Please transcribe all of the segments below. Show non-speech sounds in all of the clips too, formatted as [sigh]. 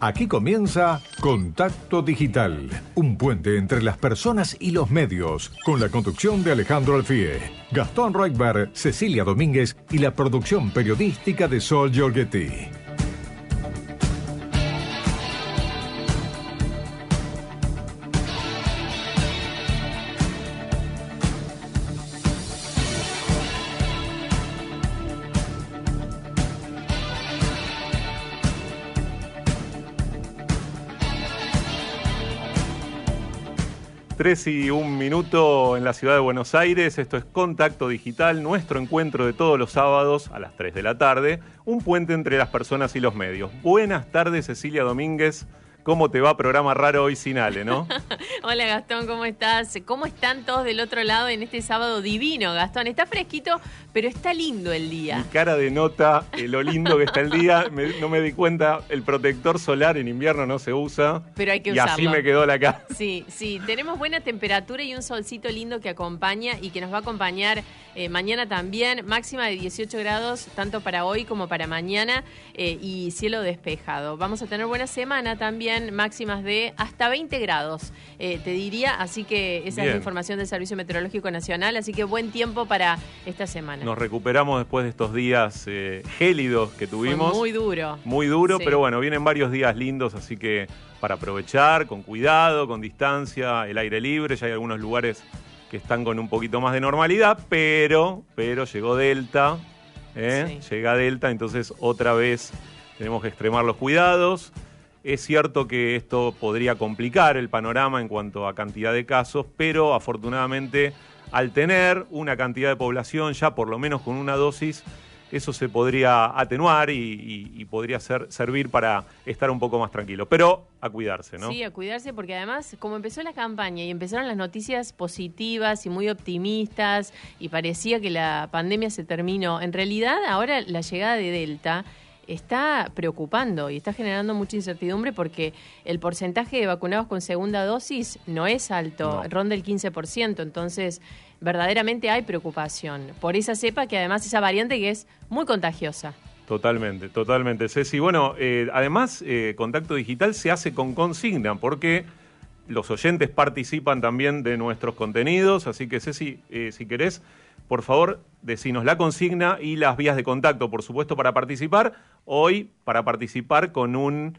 Aquí comienza Contacto Digital, un puente entre las personas y los medios, con la conducción de Alejandro Alfie, Gastón Reutberg, Cecilia Domínguez y la producción periodística de Sol Giorgetti. 3 y un minuto en la ciudad de Buenos Aires. Esto es Contacto Digital, nuestro encuentro de todos los sábados a las 3 de la tarde. Un puente entre las personas y los medios. Buenas tardes, Cecilia Domínguez. ¿Cómo te va? Programa raro hoy sin Ale, ¿no? [laughs] Hola Gastón, ¿cómo estás? ¿Cómo están todos del otro lado en este sábado divino, Gastón? Está fresquito, pero está lindo el día. Mi cara denota eh, lo lindo que está el día. no me di cuenta, el protector solar en invierno no se usa. Pero hay que usarlo. Y así me quedó la cara. Sí, sí. Tenemos buena temperatura y un solcito lindo que acompaña y que nos va a acompañar eh, mañana también. Máxima de 18 grados, tanto para hoy como para mañana. Eh, y cielo despejado. Vamos a tener buena semana también máximas de hasta 20 grados, eh, te diría. Así que esa es la información del Servicio Meteorológico Nacional. Así que buen tiempo para esta semana. Nos recuperamos después de estos días eh, gélidos que tuvimos. muy duro. Muy duro, pero bueno, vienen varios días lindos, así que para aprovechar, con cuidado, con distancia, el aire libre. Ya hay algunos lugares que están con un poquito más de normalidad, pero, pero llegó Delta. ¿eh? Llega Delta, entonces otra vez tenemos que extremar los cuidados. Es cierto que esto podría complicar el panorama en cuanto a cantidad de casos, pero afortunadamente al tener una cantidad de población ya por lo menos con una dosis, eso se podría atenuar y, podría ser, servir para estar un poco más tranquilo. Pero a cuidarse, ¿no? Sí, a cuidarse porque además, como empezó la campaña y empezaron las noticias positivas y muy optimistas y parecía que la pandemia se terminó, en realidad ahora la llegada de Delta está preocupando y está generando mucha incertidumbre porque el porcentaje de vacunados con segunda dosis no es alto, ronda el 15%, entonces verdaderamente hay preocupación por esa cepa que además esa variante que es muy contagiosa. Totalmente, totalmente, Ceci. Bueno, eh, además, eh, Contacto Digital se hace con consigna porque los oyentes participan también de nuestros contenidos, así que Ceci, eh, si querés, por favor, decinos la consigna y las vías de contacto, por supuesto, para participar. Hoy, para participar con un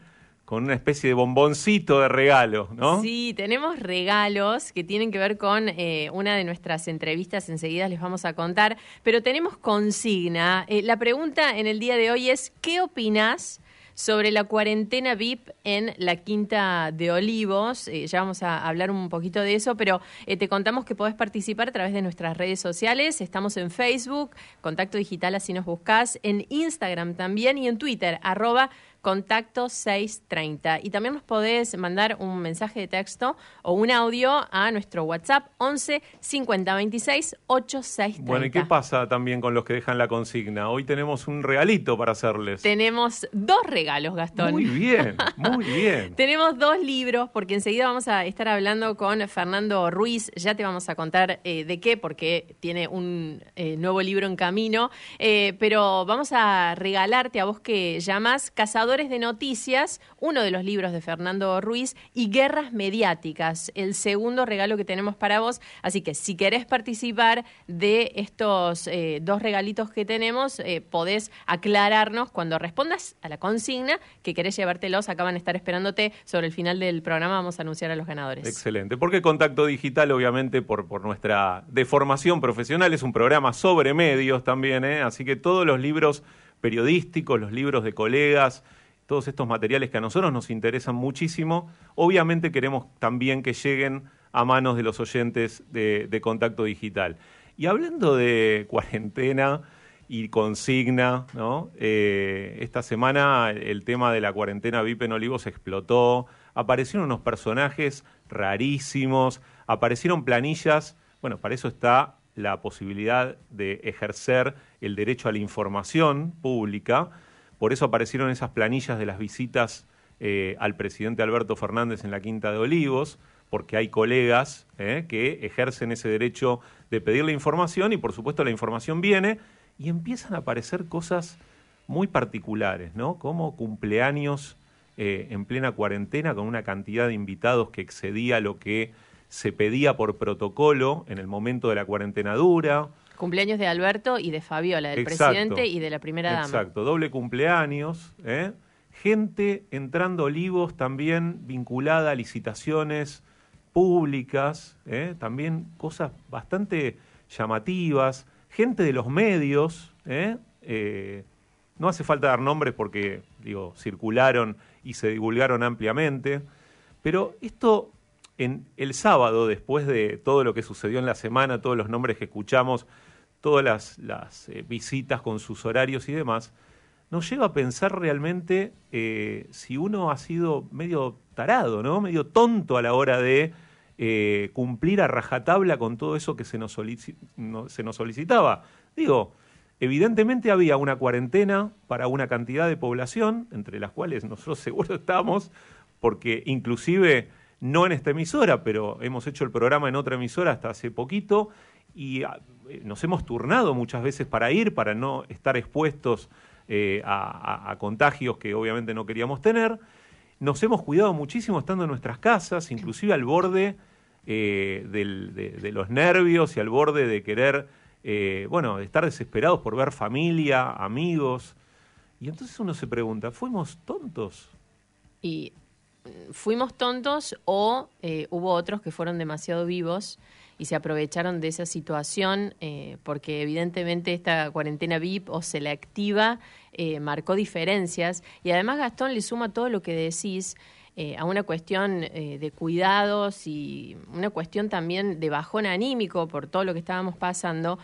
con una especie de bomboncito de regalo, ¿no? Sí, tenemos regalos que tienen que ver con eh, una de nuestras entrevistas, enseguida les vamos a contar, pero tenemos consigna. Eh, la pregunta en el día de hoy es, ¿qué opinas sobre la cuarentena VIP en la Quinta de Olivos. Eh, ya vamos a hablar un poquito de eso, pero eh, te contamos que podés participar a través de nuestras redes sociales. Estamos en Facebook, Contacto Digital, así nos buscás, en Instagram también y en Twitter, arroba contacto 630. Y también nos podés mandar un mensaje de texto o un audio a nuestro WhatsApp 11 50 26 8630. Bueno, ¿y qué pasa también con los que dejan la consigna? Hoy tenemos un regalito para hacerles. Tenemos dos regalos, Gastón. Muy bien, [laughs] muy bien. tenemos dos libros, porque enseguida vamos a estar hablando con Fernando Ruiz. Ya te vamos a contar eh, de qué, porque tiene un eh, nuevo libro en camino. Eh, pero vamos a regalarte a vos que llamas Casado de Noticias, uno de los libros de Fernando Ruiz, y Guerras Mediáticas, el segundo regalo que tenemos para vos. Así que si querés participar de estos eh, dos regalitos que tenemos, eh, podés aclararnos cuando respondas a la consigna que querés llevártelos. Acaban de estar esperándote. Sobre el final del programa vamos a anunciar a los ganadores. Excelente. Porque Contacto Digital, obviamente, por, por nuestra deformación profesional, es un programa sobre medios también, ¿eh? así que todos los libros periodísticos, los libros de colegas, todos estos materiales que a nosotros nos interesan muchísimo. Obviamente queremos también que lleguen a manos de los oyentes de, Contacto Digital. Y hablando de cuarentena y consigna. Eh, esta semana el tema de la cuarentena VIP en Olivos explotó, aparecieron unos personajes rarísimos, aparecieron planillas, bueno, para eso está la posibilidad de ejercer el derecho a la información pública, por eso aparecieron esas planillas de las visitas eh, al presidente Alberto Fernández en la Quinta de Olivos, porque hay colegas eh, que ejercen ese derecho de pedir la información y por supuesto la información viene y empiezan a aparecer cosas muy particulares, ¿no? Como cumpleaños eh, en plena cuarentena con una cantidad de invitados que excedía lo que se pedía por protocolo en el momento de la cuarentena dura. Cumpleaños de Alberto y de Fabiola, del presidente y de la primera dama. Exacto, doble cumpleaños. ¿eh? Gente entrando olivos también vinculada a licitaciones públicas, ¿eh? también cosas bastante llamativas. Gente de los medios, ¿eh? no hace falta dar nombres porque, digo, circularon y se divulgaron ampliamente. Pero esto en el sábado, después de todo lo que sucedió en la semana, todos los nombres que escuchamos, todas las, eh, visitas con sus horarios y demás, nos lleva a pensar realmente eh, si uno ha sido medio tarado, ¿no? medio tonto a la hora de eh, cumplir a rajatabla con todo eso que se nos, se nos solicitaba. Digo, evidentemente había una cuarentena para una cantidad de población, entre las cuales nosotros [laughs] seguro estamos, porque inclusive no en esta emisora, pero hemos hecho el programa en otra emisora hasta hace poquito y ah, eh, nos hemos turnado muchas veces para ir, para no estar expuestos eh, a, contagios que obviamente no queríamos tener. Nos hemos cuidado muchísimo estando en nuestras casas, inclusive al borde eh, de, los nervios y al borde de querer, bueno, estar desesperados por ver familia, amigos. Y entonces uno se pregunta, ¿fuimos tontos? Y fuimos tontos o hubo otros que fueron demasiado vivos y se aprovecharon de esa situación eh, porque evidentemente esta cuarentena VIP o selectiva eh, marcó diferencias. Y además Gastón le suma todo lo que decís eh, a una cuestión de cuidados y una cuestión también de bajón anímico por todo lo que estábamos pasando,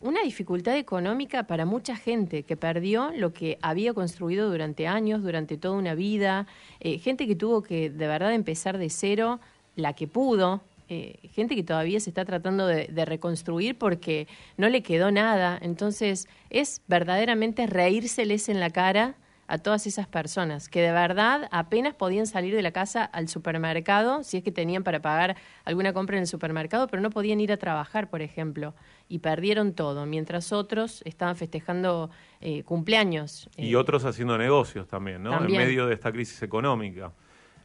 una dificultad económica para mucha gente que perdió lo que había construido durante años, durante toda una vida, gente que tuvo que de verdad empezar de cero, la que pudo, gente que todavía se está tratando de, de, reconstruir porque no le quedó nada. Entonces, es verdaderamente reírseles en la cara a todas esas personas que de verdad apenas podían salir de la casa al supermercado, si es que tenían para pagar alguna compra en el supermercado, pero no podían ir a trabajar, por ejemplo, y perdieron todo, mientras otros estaban festejando eh, cumpleaños. Y otros haciendo negocios también, ¿no? En medio de esta crisis económica.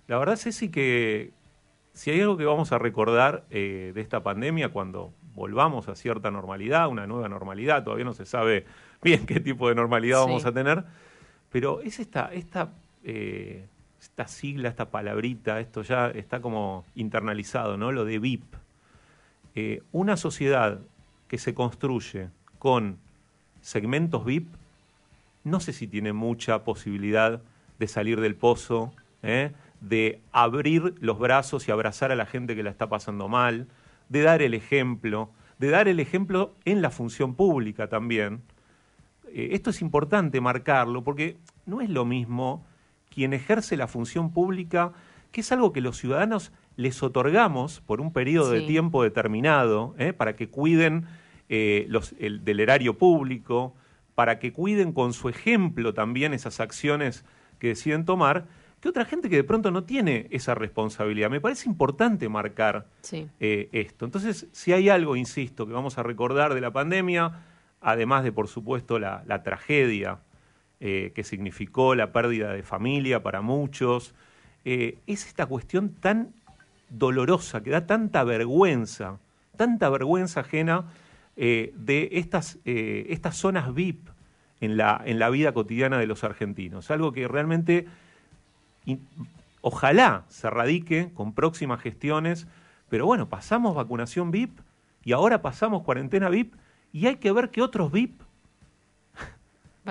La verdad, Ceci, que si hay algo que vamos a recordar eh, de esta pandemia cuando volvamos a cierta normalidad, una nueva normalidad, todavía no se sabe [laughs] bien qué tipo de normalidad vamos a tener, pero es esta, esta, eh, esta sigla, esta palabrita, esto ya está como internalizado, ¿no? Lo de VIP. Eh, una sociedad que se construye con segmentos VIP, no sé si tiene mucha posibilidad de salir del pozo, ¿eh? De abrir los brazos y abrazar a la gente que la está pasando mal, de dar el ejemplo, de dar el ejemplo en la función pública también, eh, esto es importante marcarlo porque no es lo mismo quien ejerce la función pública, que es algo que los ciudadanos les otorgamos por un periodo de tiempo determinado, ¿eh? para que cuiden eh, los, el, del erario público, para que cuiden con su ejemplo también esas acciones que deciden tomar, que otra gente que de pronto no tiene esa responsabilidad. Me parece importante marcar esto. Entonces, si hay algo, insisto, que vamos a recordar de la pandemia, además de, por supuesto, la, tragedia eh, que significó la pérdida de familia para muchos, eh, es esta cuestión tan dolorosa, que da tanta vergüenza, tanta vergüenza ajena eh, de estas, estas zonas VIP en la, en la vida cotidiana de los argentinos. Algo que realmente ojalá se radique con próximas gestiones, pero bueno, pasamos vacunación VIP y ahora pasamos cuarentena VIP y hay que ver que otros VIP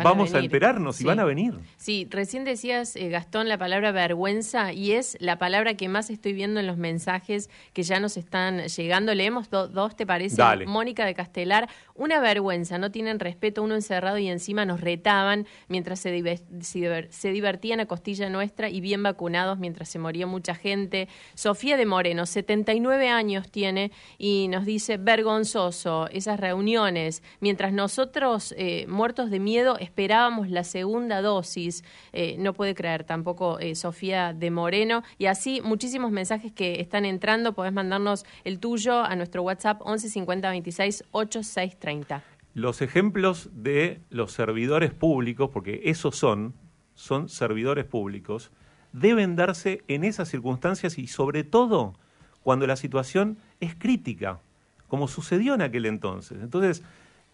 Vamos a, enterarnos y van a venir. Sí, recién decías, eh, Gastón, la palabra vergüenza y es la palabra que más estoy viendo en los mensajes que ya nos están llegando. Leemos dos, ¿te parece? Mónica de Castelar, una vergüenza, no tienen respeto, uno encerrado y encima nos retaban mientras se, se divertían a costilla nuestra y bien vacunados mientras se moría mucha gente. Sofía de Moreno, 79 años tiene y nos dice, vergonzoso, esas reuniones, mientras nosotros eh, muertos de miedo esperábamos la segunda dosis. Eh, no puede creer tampoco eh, Sofía de Moreno. Y así muchísimos mensajes que están entrando. Podés mandarnos el tuyo a nuestro WhatsApp 11 50 26 8630. Los ejemplos de los servidores públicos, porque esos son, son servidores públicos, deben darse en esas circunstancias y sobre todo cuando la situación es crítica, como sucedió en aquel entonces. Entonces,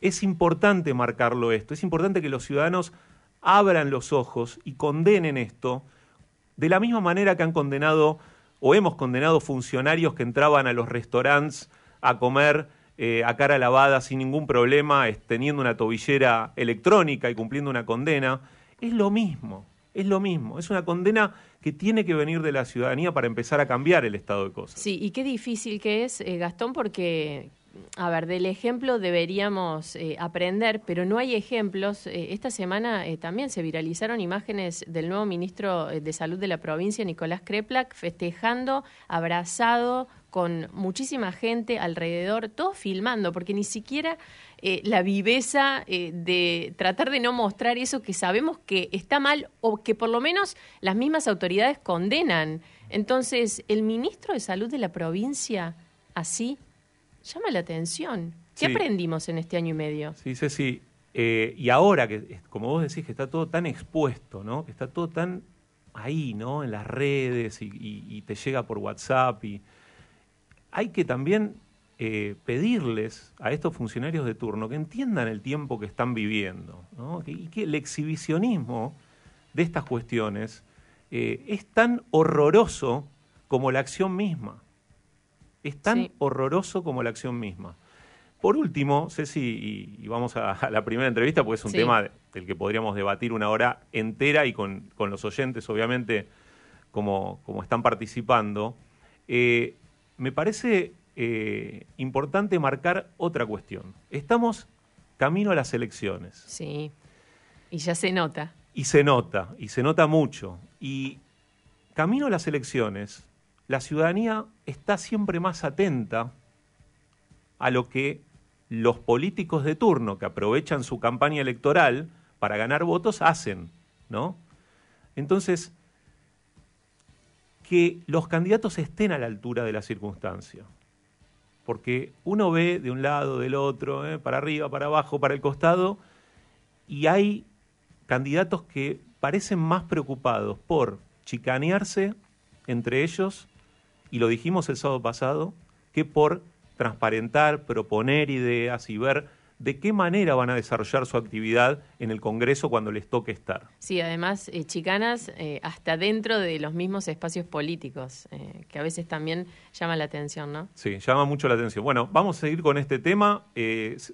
es importante marcarlo esto, es importante que los ciudadanos abran los ojos y condenen esto de la misma manera que han condenado o hemos condenado funcionarios que entraban a los restaurantes a comer eh, a cara lavada sin ningún problema, teniendo una tobillera electrónica y cumpliendo una condena. Es lo mismo, es lo mismo. Es una condena que tiene que venir de la ciudadanía para empezar a cambiar el estado de cosas. Sí, y qué difícil que es, eh, Gastón, porque a ver, del ejemplo deberíamos eh, aprender, pero no hay ejemplos. Eh, esta semana eh, también se viralizaron imágenes del nuevo ministro de Salud de la provincia, Nicolás Kreplak, festejando, abrazado con muchísima gente alrededor, todos filmando, porque ni siquiera la viveza de tratar de no mostrar eso que sabemos que está mal o que por lo menos las mismas autoridades condenan. Entonces, el ministro de Salud de la provincia, así, llama la atención. ¿Qué aprendimos en este año y medio? Sí, sí, sí. Eh, y ahora que, como vos decís, que está todo tan expuesto, ¿no? Que está todo tan ahí, ¿no? En las redes y, te llega por WhatsApp y hay que también eh, pedirles a estos funcionarios de turno que entiendan el tiempo que están viviendo, ¿no? y que el exhibicionismo de estas cuestiones eh, es tan horroroso como la acción misma. Es tan horroroso como la acción misma. Por último, Ceci, y, vamos a, la primera entrevista, porque es un tema del que podríamos debatir una hora entera y con, los oyentes, obviamente, como, como están participando. Eh, me parece eh, importante marcar otra cuestión. Estamos camino a las elecciones. Sí, y ya se nota. Y se nota, y se nota mucho. Y camino a las elecciones, la ciudadanía está siempre más atenta a lo que los políticos de turno que aprovechan su campaña electoral para ganar votos hacen, ¿no? Entonces, que los candidatos estén a la altura de la circunstancia. Porque uno ve de un lado, del otro, ¿eh? para arriba, para abajo, para el costado, y hay candidatos que parecen más preocupados por chicanearse entre ellos y lo dijimos el sábado pasado, que por transparentar, proponer ideas y ver de qué manera van a desarrollar su actividad en el Congreso cuando les toque estar. Sí, además, eh, chicanas, eh, hasta dentro de los mismos espacios políticos, eh, que a veces también llama la atención, ¿no? Sí, llama mucho la atención. Bueno, vamos a seguir con este tema.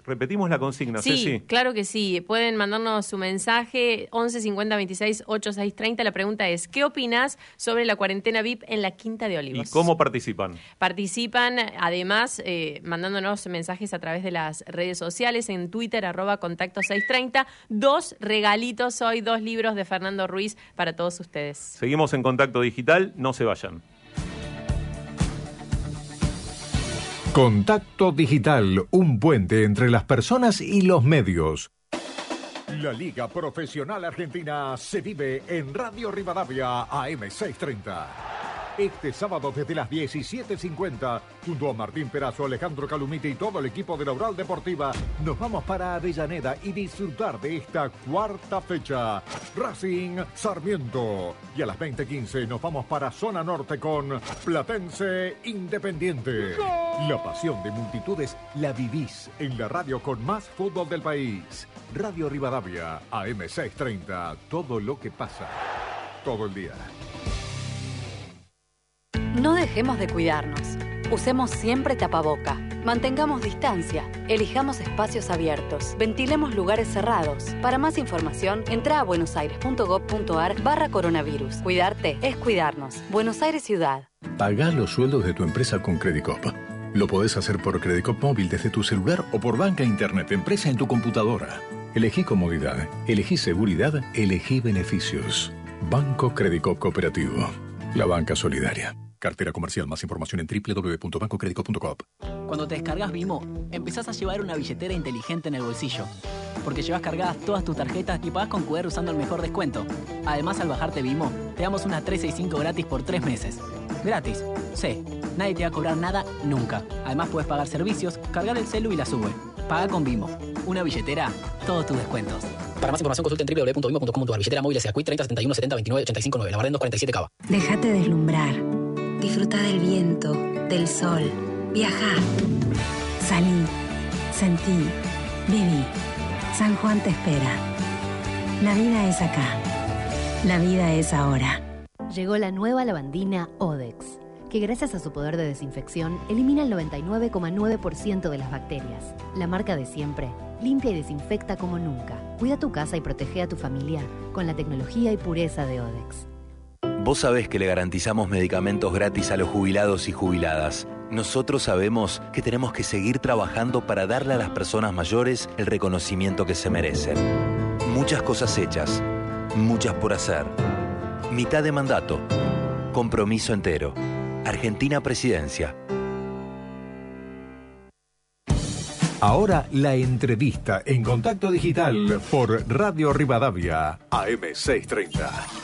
repetimos la consigna, sí, claro que sí. Pueden mandarnos su mensaje 11 50 26 86 30. La pregunta es, ¿qué opinas sobre la cuarentena VIP en la Quinta de Olivos? ¿Y cómo participan? Participan, además, mandándonos mensajes a través de las redes sociales en Twitter, arroba contacto 630. Dos regalitos hoy, dos libros de Fernando Ruiz para todos ustedes. Seguimos en contacto digital, no se vayan. Contacto Digital, un puente entre las personas y los medios. La Liga Profesional Argentina se vive en Radio Rivadavia AM630. Este sábado desde las 17.50, junto a Martín Perazo, Alejandro Calumite y todo el equipo de la Oral Deportiva, nos vamos para Avellaneda y disfrutar de esta cuarta fecha. Racing Sarmiento. Y a las 20.15 nos vamos para Zona Norte con Platense Independiente. La pasión de multitudes la vivís en la radio con más fútbol del país. Radio Rivadavia, AM630. Todo lo que pasa. Todo el día. No dejemos de cuidarnos. Usemos siempre tapaboca. Mantengamos distancia. Elijamos espacios abiertos. Ventilemos lugares cerrados. Para más información, entra a buenosaires.gov.ar barra coronavirus. Cuidarte es cuidarnos. Buenos Aires Ciudad. Paga los sueldos de tu empresa con Credicop. Lo podés hacer por Credicop móvil desde tu celular o por banca internet empresa en tu computadora. Elegí comodidad, elegí seguridad, elegí beneficios. Banco Credicop Cooperativo. La banca solidaria. Cartera comercial. Más información en www.bancocredico.com. Cuando te descargas Vimo, empezás a llevar una billetera inteligente en el bolsillo. Porque llevas cargadas todas tus tarjetas y pagas con QR usando el mejor descuento. Además, al bajarte Vimo, te damos una 365 gratis por 3 meses. Gratis. Sí, nadie te va a cobrar nada nunca. Además, puedes pagar servicios, cargar el celu y la sube. Paga con Vimo. Una billetera, todos tus descuentos. Para más información consulten www.bimbo.com.ar. Billetera móvil sea Quit 30 71 70 29 85 9. La 247 Cava. Déjate deslumbrar. Disfruta del viento, del sol. Viaja. Salí. Sentí. Viví. San Juan te espera. La vida es acá. La vida es ahora. Llegó la nueva lavandina Odex, que gracias a su poder de desinfección elimina el 99,9% de las bacterias. La marca de siempre, limpia y desinfecta como nunca. Cuida tu casa y protege a tu familia con la tecnología y pureza de Odex. Vos sabés que le garantizamos medicamentos gratis a los jubilados y jubiladas. Nosotros sabemos que tenemos que seguir trabajando para darle a las personas mayores el reconocimiento que se merecen. Muchas cosas hechas, muchas por hacer. Mitad de mandato. Compromiso entero. Argentina Presidencia. Ahora la entrevista en contacto digital por Radio Rivadavia, AM630.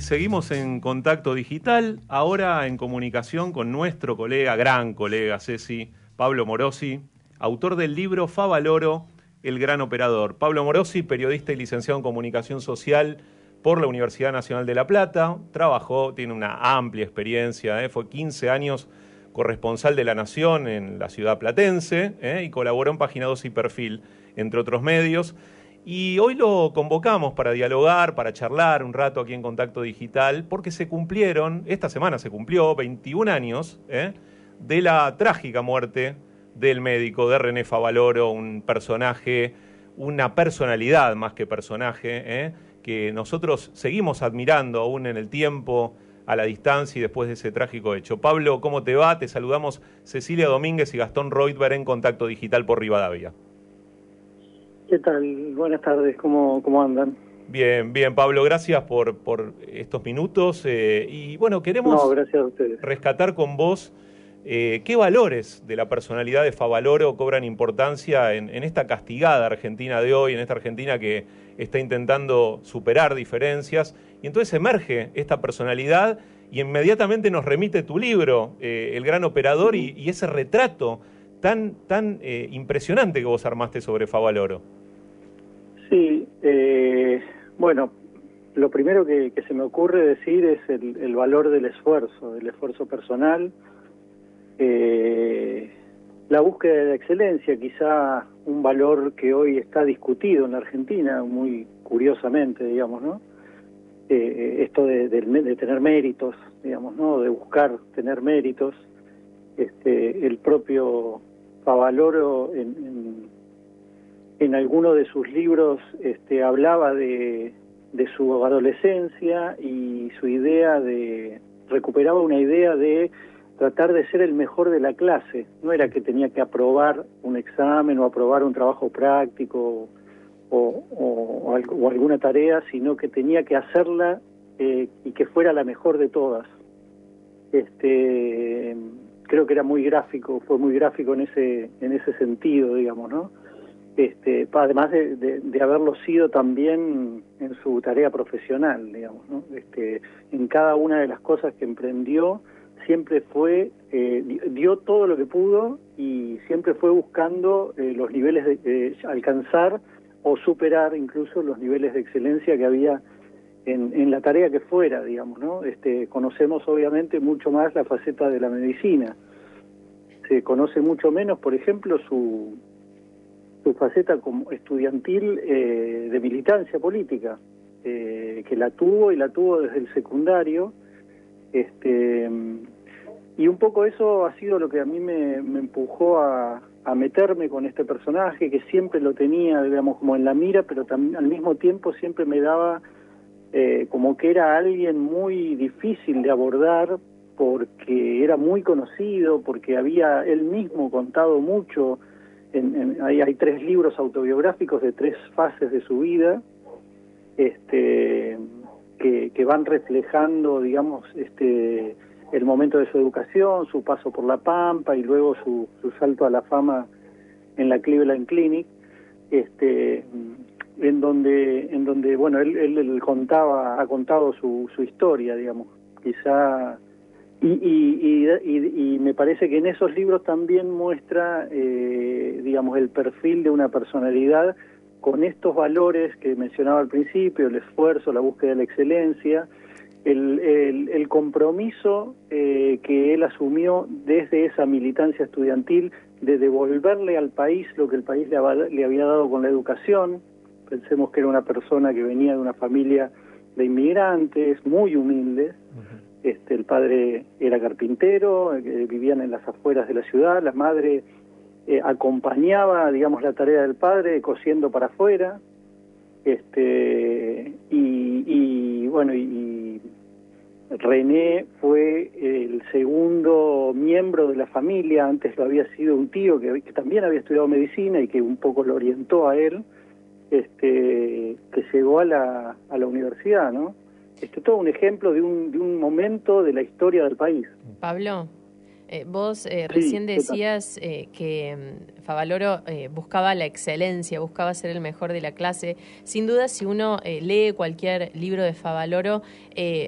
Seguimos en contacto digital, ahora en comunicación con nuestro colega, gran colega Ceci, Pablo Morosi, autor del libro Favaloro, El Gran Operador. Pablo Morosi, periodista y licenciado en comunicación social por la Universidad Nacional de La Plata, trabajó, tiene una amplia experiencia, ¿eh? fue 15 años corresponsal de La Nación en la ciudad platense ¿eh? y colaboró en Página 2 y Perfil, entre otros medios. Y hoy lo convocamos para dialogar, para charlar un rato aquí en Contacto Digital, porque se cumplieron, esta semana se cumplió 21 años ¿eh? de la trágica muerte del médico, de René Favaloro, un personaje, una personalidad más que personaje, ¿eh? que nosotros seguimos admirando aún en el tiempo, a la distancia y después de ese trágico hecho. Pablo, ¿cómo te va? Te saludamos Cecilia Domínguez y Gastón Reutber en Contacto Digital por Rivadavia. ¿Qué tal? Buenas tardes, ¿cómo, cómo andan? Bien, bien, Pablo, gracias por, por estos minutos. Eh, y bueno, queremos no, gracias a ustedes. rescatar con vos eh, qué valores de la personalidad de Favaloro cobran importancia en, en, esta castigada Argentina de hoy, en esta Argentina que está intentando superar diferencias. Y entonces emerge esta personalidad y inmediatamente nos remite tu libro, eh, El Gran Operador, y, y, ese retrato tan, tan impresionante que vos armaste sobre Favaloro. Sí, eh, bueno, lo primero que, se me ocurre decir es el, el valor del esfuerzo, del esfuerzo personal, eh, la búsqueda de la excelencia, quizá un valor que hoy está discutido en la Argentina, muy curiosamente, digamos, ¿no? Eh, esto de, de, de, tener méritos, digamos, ¿no? De buscar tener méritos. Este, el propio Favaloro en, en, en alguno de sus libros este, hablaba de, su adolescencia y su idea de recuperaba una idea de tratar de ser el mejor de la clase. No era que tenía que aprobar un examen o aprobar un trabajo práctico o, o alguna tarea, sino que tenía que hacerla eh, y que fuera la mejor de todas. Este, creo que era muy gráfico, fue muy gráfico en ese en ese sentido, digamos, ¿no? Este, además de, de, haberlo sido también en su tarea profesional, digamos, ¿no? Este, en cada una de las cosas que emprendió siempre fue, eh, dio todo lo que pudo y siempre fue buscando eh, los niveles de alcanzar o superar incluso los niveles de excelencia que había en, en, la tarea que fuera, digamos, ¿no? Este, conocemos obviamente mucho más la faceta de la medicina. Se conoce mucho menos, por ejemplo, su, su faceta como estudiantil de militancia política, que la tuvo y la tuvo desde el secundario, este, y un poco eso ha sido lo que a mí me, empujó a, a, meterme con este personaje, que siempre lo tenía, digamos, como en la mira, pero al mismo tiempo siempre me daba eh, como que era alguien muy difícil de abordar porque era muy conocido, porque había él mismo contado mucho, en, en, hay, hay tres libros autobiográficos de tres fases de su vida, este que, van reflejando, digamos, este el momento de su educación, su paso por la Pampa y luego su, su salto a la fama en la Cleveland Clinic, este, en donde, en donde bueno, él, él, él contaba, ha contado su, su historia, digamos, quizá Y, y, me parece que en esos libros también muestra, eh, digamos, el perfil de una personalidad con estos valores que mencionaba al principio, el esfuerzo, la búsqueda de la excelencia, el, compromiso eh, que él asumió desde esa militancia estudiantil de devolverle al país lo que el país le había dado con la educación. Pensemos que era una persona que venía de una familia de inmigrantes muy humildes. Este, el padre era carpintero, eh, vivían en las afueras de la ciudad, la madre eh, acompañaba, digamos, la tarea del padre cosiendo para afuera. Este, y, bueno, y, René fue el segundo miembro de la familia, antes lo había sido un tío que, que, también había estudiado medicina y que un poco lo orientó a él, este, que llegó a la, a la universidad, ¿no? Esto es todo un ejemplo de un, de un momento de la historia del país. Pablo, eh, vos eh, recién decías eh, que mm, Favaloro buscaba la excelencia, buscaba ser el mejor de la clase. Sin duda, si uno lee cualquier libro de Favaloro,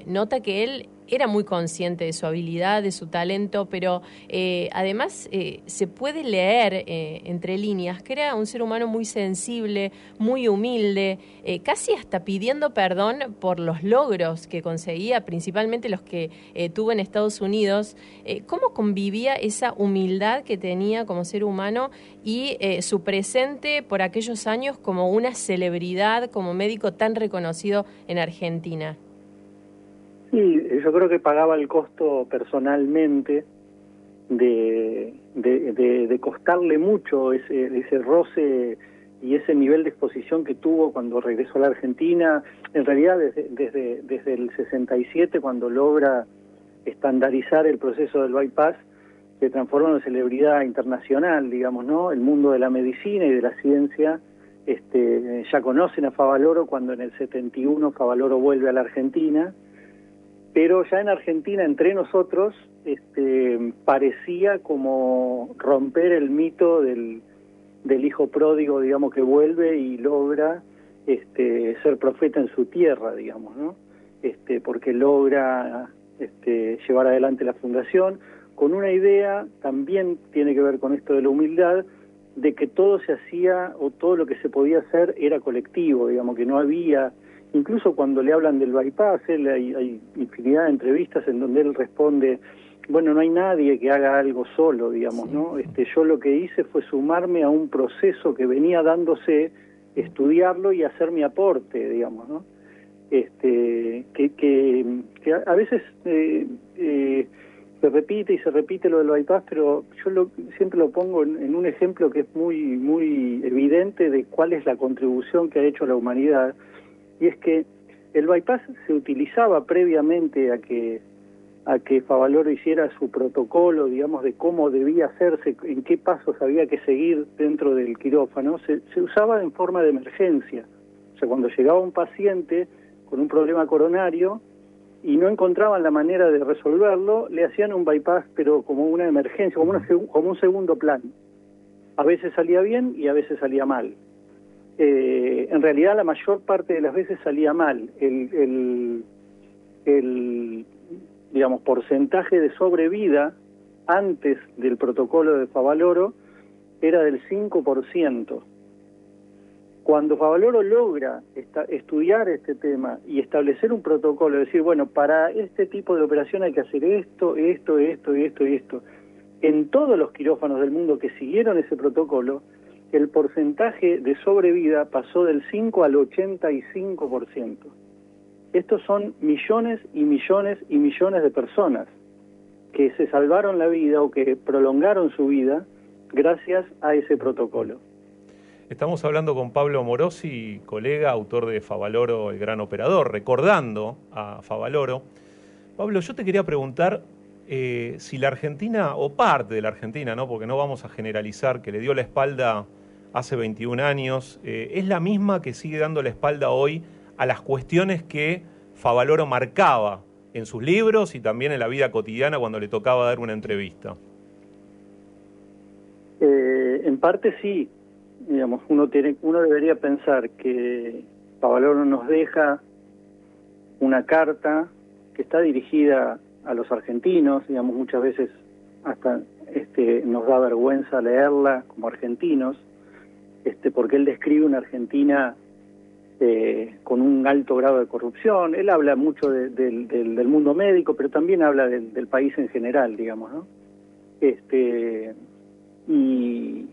nota que él era muy consciente de su habilidad, de su talento, pero eh, además eh, se puede leer eh, entre líneas que era un ser humano muy sensible, muy humilde, casi hasta pidiendo perdón por los logros que conseguía, principalmente los que tuvo en Estados Unidos. ¿Cómo convivía esa humildad que tenía como ser humano y su presente por aquellos años como una celebridad, como médico tan reconocido en Argentina? Sí, yo creo que pagaba el costo personalmente de, de, costarle mucho ese, ese roce y ese nivel de exposición que tuvo cuando regresó a la Argentina, en realidad desde, desde, desde el 67, cuando logra estandarizar el proceso del bypass, se transforma en una celebridad internacional, digamos, ¿no? El mundo de la medicina y de la ciencia este, ya conocen a Favaloro cuando en el 71 Favaloro vuelve a la Argentina pero ya en Argentina entre nosotros este, parecía como romper el mito del, hijo pródigo, digamos, que vuelve y logra este, ser profeta en su tierra, digamos, ¿no? Este, porque logra este, llevar adelante la fundación con una idea, también tiene que ver con esto de la humildad, de que todo se hacía o todo lo que se podía hacer era colectivo, digamos, que no había incluso cuando le hablan del bypass, él, hay, infinidad de entrevistas en donde él responde, bueno, no hay nadie que haga algo solo, digamos, ¿no? Este, yo lo que hice fue sumarme a un proceso que venía dándose, estudiarlo y hacer mi aporte, digamos, ¿no? Este, que, que, a veces eh, eh, se repite y se repite lo del bypass, pero yo lo, siempre lo pongo en, en, un ejemplo que es muy, muy evidente de cuál es la contribución que ha hecho la humanidad y es que el bypass se utilizaba previamente a que a que Favaloro hiciera su protocolo, digamos, de cómo debía hacerse, en qué pasos había que seguir dentro del quirófano, se, usaba en forma de emergencia. O sea, cuando llegaba un paciente con un problema coronario y no encontraban la manera de resolverlo, le hacían un bypass, pero como una emergencia, como, una, como un segundo plan. A veces salía bien y a veces salía mal. Eh, en realidad la mayor parte de las veces salía mal. El, el, digamos, porcentaje de sobrevida antes del protocolo de Favaloro era del 5%. Cuando Favaloro logra estudiar este tema y establecer un protocolo, decir, bueno, para este tipo de operación hay que hacer esto, esto, esto, esto y esto, en todos los quirófanos del mundo que siguieron ese protocolo, el porcentaje de sobrevida pasó del 5 al 85%. Estos son millones y millones y millones de personas que se salvaron la vida o que prolongaron su vida gracias a ese protocolo. Estamos hablando con Pablo Morosi, colega, autor de Favaloro, el gran operador, recordando a Favaloro. Pablo, yo te quería preguntar eh, si la Argentina, o parte de la Argentina, ¿no? porque no vamos a generalizar, que le dio la espalda hace 21 años, eh, es la misma que sigue dando la espalda hoy a las cuestiones que Favaloro marcaba en sus libros y también en la vida cotidiana cuando le tocaba dar una entrevista. Eh, en parte sí, digamos, uno tiene, uno debería pensar que Favaloro nos deja una carta que está dirigida a los argentinos, digamos, muchas veces hasta este, nos da vergüenza leerla como argentinos, este, porque él describe una Argentina eh, con un alto grado de corrupción. Él habla mucho del, mundo médico, pero también habla del, país en general, digamos, ¿no? Este, y,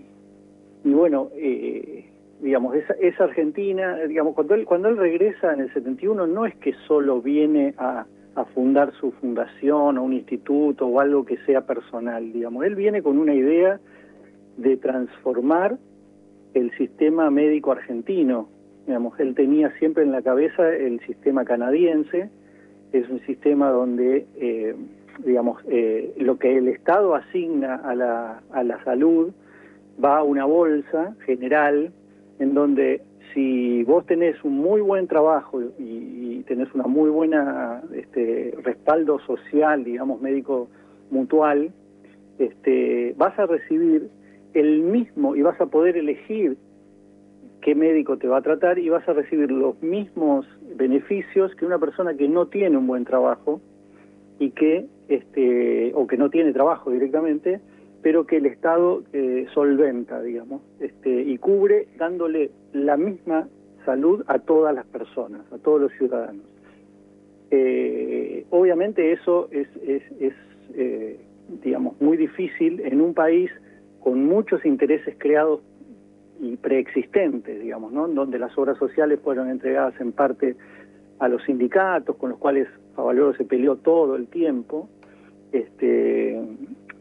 y bueno, eh, digamos, esa, esa Argentina, digamos, cuando él, cuando él regresa en el 71 no es que solo viene a, a fundar su fundación o un instituto o algo que sea personal, digamos, él viene con una idea de transformar el sistema médico argentino, digamos, él tenía siempre en la cabeza el sistema canadiense, es un sistema donde, eh, digamos, eh, lo que el Estado asigna a la, a la salud va a una bolsa general en donde si vos tenés un muy buen trabajo y, tenés una muy buena este, respaldo social, digamos, médico mutual, este, vas a recibir el mismo y vas a poder elegir qué médico te va a tratar y vas a recibir los mismos beneficios que una persona que no tiene un buen trabajo y que este o que no tiene trabajo directamente pero que el Estado eh, solventa digamos este y cubre dándole la misma salud a todas las personas a todos los ciudadanos. Eh, obviamente eso es, es, es eh, digamos muy difícil en un país con muchos intereses creados y preexistentes, digamos, ¿no? donde las obras sociales fueron entregadas en parte a los sindicatos, con los cuales Favaloro se peleó todo el tiempo, este,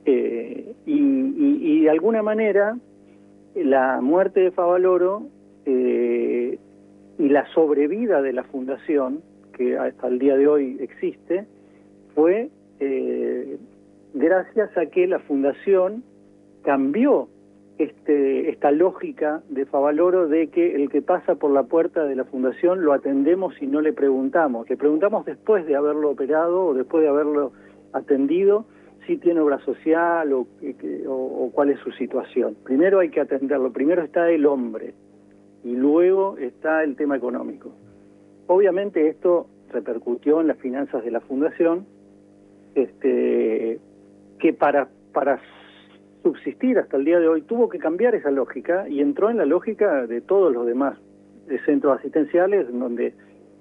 eh, y, de alguna manera la muerte de Favaloro eh, y la sobrevida de la fundación, que hasta el día de hoy existe, fue eh, gracias a que la fundación cambió este, esta lógica de Favaloro de que el que pasa por la puerta de la fundación lo atendemos y no le preguntamos. Le preguntamos después de haberlo operado o después de haberlo atendido si tiene obra social o, o cuál es su situación. Primero hay que atenderlo, primero está el hombre y luego está el tema económico. Obviamente esto repercutió en las finanzas de la fundación, este, que para, para subsistir hasta el día de hoy, tuvo que cambiar esa lógica y entró en la lógica de todos los demás centros asistenciales, donde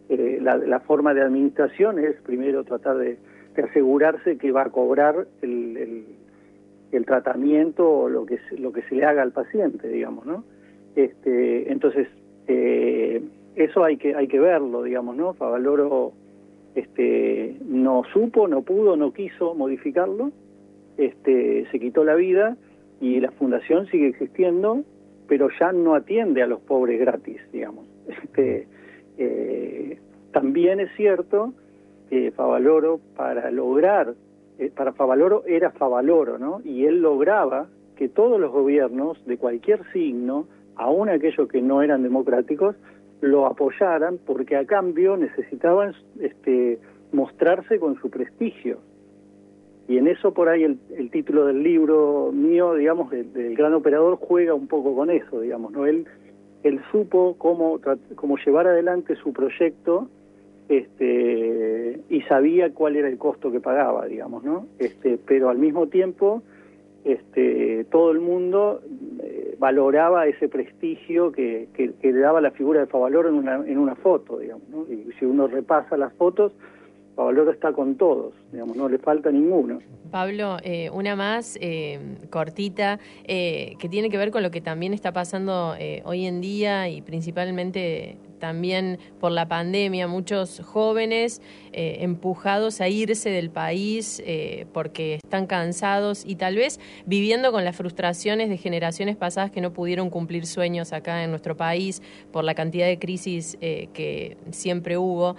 eh, la, forma de administración es primero tratar de, asegurarse que va a cobrar el, el, tratamiento o lo que, se, lo que se le haga al paciente, digamos, ¿no? Este, entonces, eh, eso hay que, hay que verlo, digamos, ¿no? Favaloro este, no supo, no pudo, no quiso modificarlo, este, se quitó la vida y la fundación sigue existiendo, pero ya no atiende a los pobres gratis, digamos. Este, eh, también es cierto que Favaloro, para lograr, eh, para Favaloro era Favaloro, ¿no? Y él lograba que todos los gobiernos de cualquier signo, aun aquellos que no eran democráticos, lo apoyaran porque a cambio necesitaban este, mostrarse con su prestigio. Y en eso por ahí el, título del libro mío, digamos, del, gran operador juega un poco con eso, digamos, ¿no? Él, él supo cómo, cómo llevar adelante su proyecto este, y sabía cuál era el costo que pagaba, digamos, ¿no? Este, pero al mismo tiempo este, todo el mundo eh, valoraba ese prestigio que, que, le daba la figura de Favaloro en una, en una foto, digamos, ¿no? Y si uno repasa las fotos, Pablo está con todos, digamos, no le falta ninguno. Pablo, eh, una más eh, cortita, eh, que tiene que ver con lo que también está pasando hoy en día y principalmente también por la pandemia, muchos jóvenes empujados a irse del país porque están cansados y tal vez viviendo con las frustraciones de generaciones pasadas que no pudieron cumplir sueños acá en nuestro país por la cantidad de crisis que siempre hubo.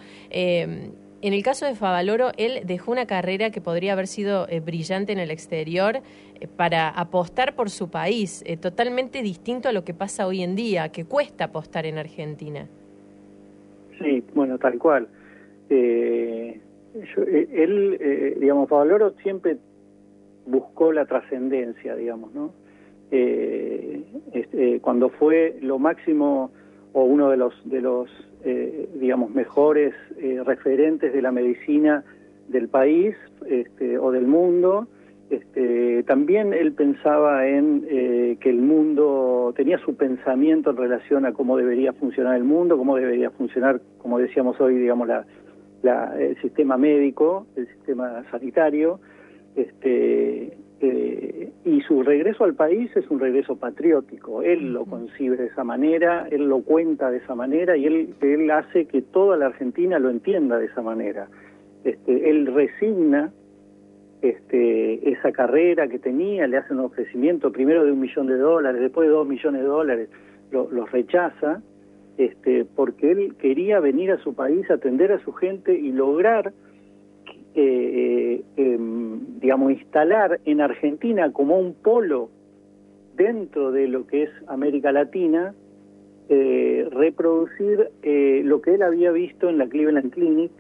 En el caso de Favaloro, él dejó una carrera que podría haber sido eh, brillante en el exterior eh, para apostar por su país, eh, totalmente distinto a lo que pasa hoy en día, que cuesta apostar en Argentina. Sí, bueno, tal cual. él, digamos, Favaloro siempre buscó la trascendencia, digamos, ¿no? Este, cuando fue lo máximo o uno de los de los eh, digamos, mejores eh, referentes de la medicina del país este, o del mundo. Este, también él pensaba en eh, que el mundo tenía su pensamiento en relación a cómo debería funcionar el mundo, cómo debería funcionar, como decíamos hoy, digamos, la, el sistema médico, el sistema sanitario. Este, eh, y su regreso al país es un regreso patriótico. Él lo concibe de esa manera, él lo cuenta de esa manera y él, él hace que toda la Argentina lo entienda de esa manera. Este, él resigna este, esa carrera que tenía, le hace un ofrecimiento primero de un millón de dólares, después de dos millones de dólares, lo, los rechaza, este, porque él quería venir a su país, atender a su gente y lograr eh, em, digamos, instalar en Argentina como un polo dentro de lo que es América Latina, eh, reproducir eh, lo que él había visto en la Cleveland Clinic,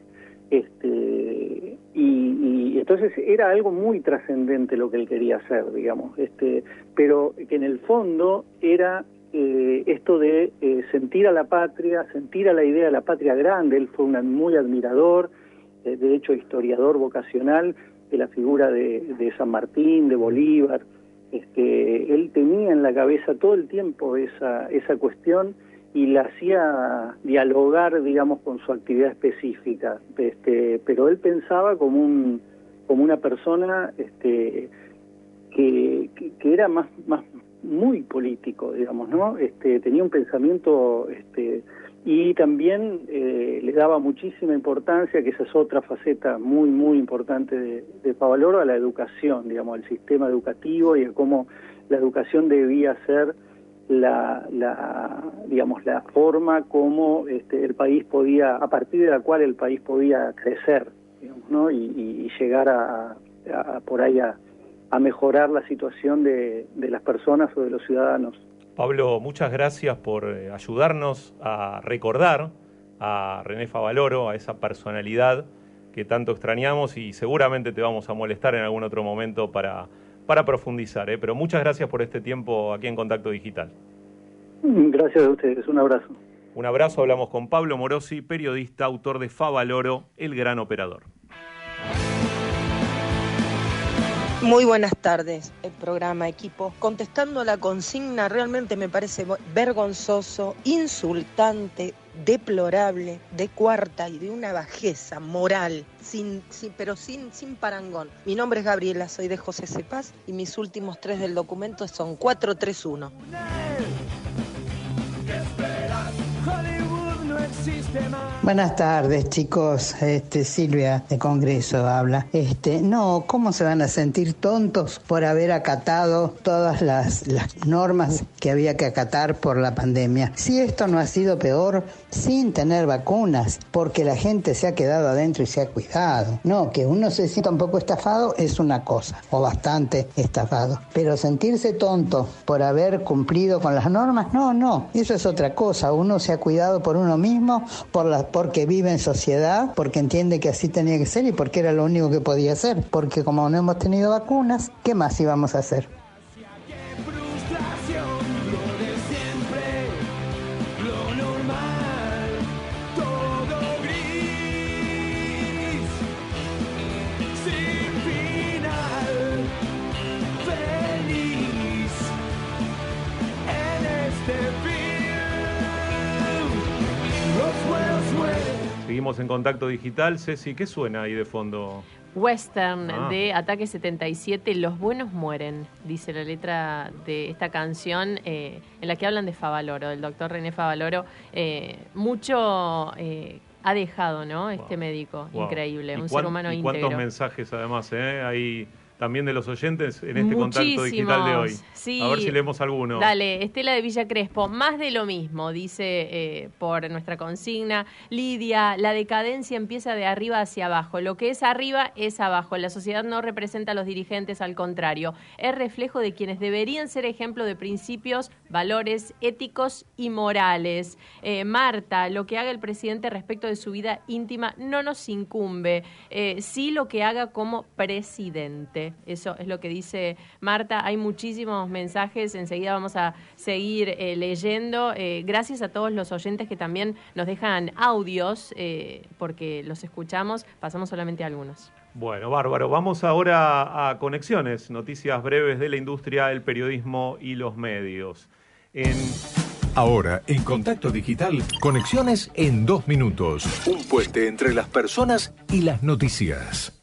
este, y, entonces era algo muy trascendente lo que él quería hacer, digamos, este, pero que en el fondo era esto de sentir a la patria, sentir a la idea de la patria grande, él fue un muy admirador, eh, de hecho historiador vocacional de la figura de, San Martín, de Bolívar. Este, él tenía en la cabeza todo el tiempo esa, esa cuestión y la hacía dialogar, digamos, con su actividad específica. Este, pero él pensaba como un como una persona este, que, que, era más, más muy político, digamos, ¿no? Este, tenía un pensamiento este, y también eh, le daba muchísima importancia, que esa es otra faceta muy, muy importante de, Favaloro, a la educación, digamos, al sistema educativo y a cómo la educación debía ser la, la digamos, la forma como este, el país podía, a partir de la cual el país podía crecer, digamos, ¿no? y, llegar a, por ahí a, a mejorar la situación de, de las personas o de los ciudadanos. Pablo, muchas gracias por eh, ayudarnos a recordar a René Favaloro, a esa personalidad que tanto extrañamos y seguramente te vamos a molestar en algún otro momento para, para profundizar. ¿eh? Pero muchas gracias por este tiempo aquí en Contacto Digital. Gracias a ustedes, un abrazo. Un abrazo, hablamos con Pablo Morosi, periodista, autor de Favaloro, El Gran Operador. Muy buenas tardes, el programa equipo. Contestando la consigna, realmente me parece vergonzoso, insultante, deplorable, de cuarta y de una bajeza moral, sin, pero sin, sin parangón. Mi nombre es Gabriela, soy de José Cepaz y mis últimos tres del documento son 431. Buenas tardes, chicos. Este Silvia de Congreso habla. Este, no, ¿cómo se van a sentir tontos por haber acatado todas las, las normas que había que acatar por la pandemia? Si esto no ha sido peor sin tener vacunas, porque la gente se ha quedado adentro y se ha cuidado. No, que uno se sienta un poco estafado es una cosa, o bastante estafado. Pero sentirse tonto por haber cumplido con las normas, no, no, eso es otra cosa. Uno se ha cuidado por uno mismo, por la, porque vive en sociedad, porque entiende que así tenía que ser y porque era lo único que podía hacer. Porque como no hemos tenido vacunas, ¿qué más íbamos a hacer? Seguimos en contacto digital. Ceci, ¿qué suena ahí de fondo? Western ah. de Ataque 77, Los buenos mueren, dice la letra de esta canción eh, en la que hablan de Favaloro, del doctor René Favaloro. Eh, mucho eh, ha dejado, ¿no? Este médico, increíble, un ser humano y ¿Cuántos mensajes además? Eh? Hay también de los oyentes en este contacto digital de hoy. A ver si leemos alguno. Dale, Estela de Villa Crespo, más de lo mismo, dice eh, por nuestra consigna. Lidia, la decadencia empieza de arriba hacia abajo. Lo que es arriba es abajo. La sociedad no representa a los dirigentes, al contrario. Es reflejo de quienes deberían ser ejemplo de principios, valores éticos y morales. Eh, Marta, lo que haga el presidente respecto de su vida íntima no nos incumbe. Eh, sí lo que haga como presidente. Eso es lo que dice Marta. Hay muchísimos mensajes. Enseguida vamos a seguir eh, leyendo. Eh, gracias a todos los oyentes que también nos dejan audios, eh, porque los escuchamos. Pasamos solamente a algunos. Bueno, bárbaro. Vamos ahora a conexiones, noticias breves de la industria, el periodismo y los medios. En Ahora, en Contacto Digital, conexiones en dos minutos. Un puente entre las personas y las noticias.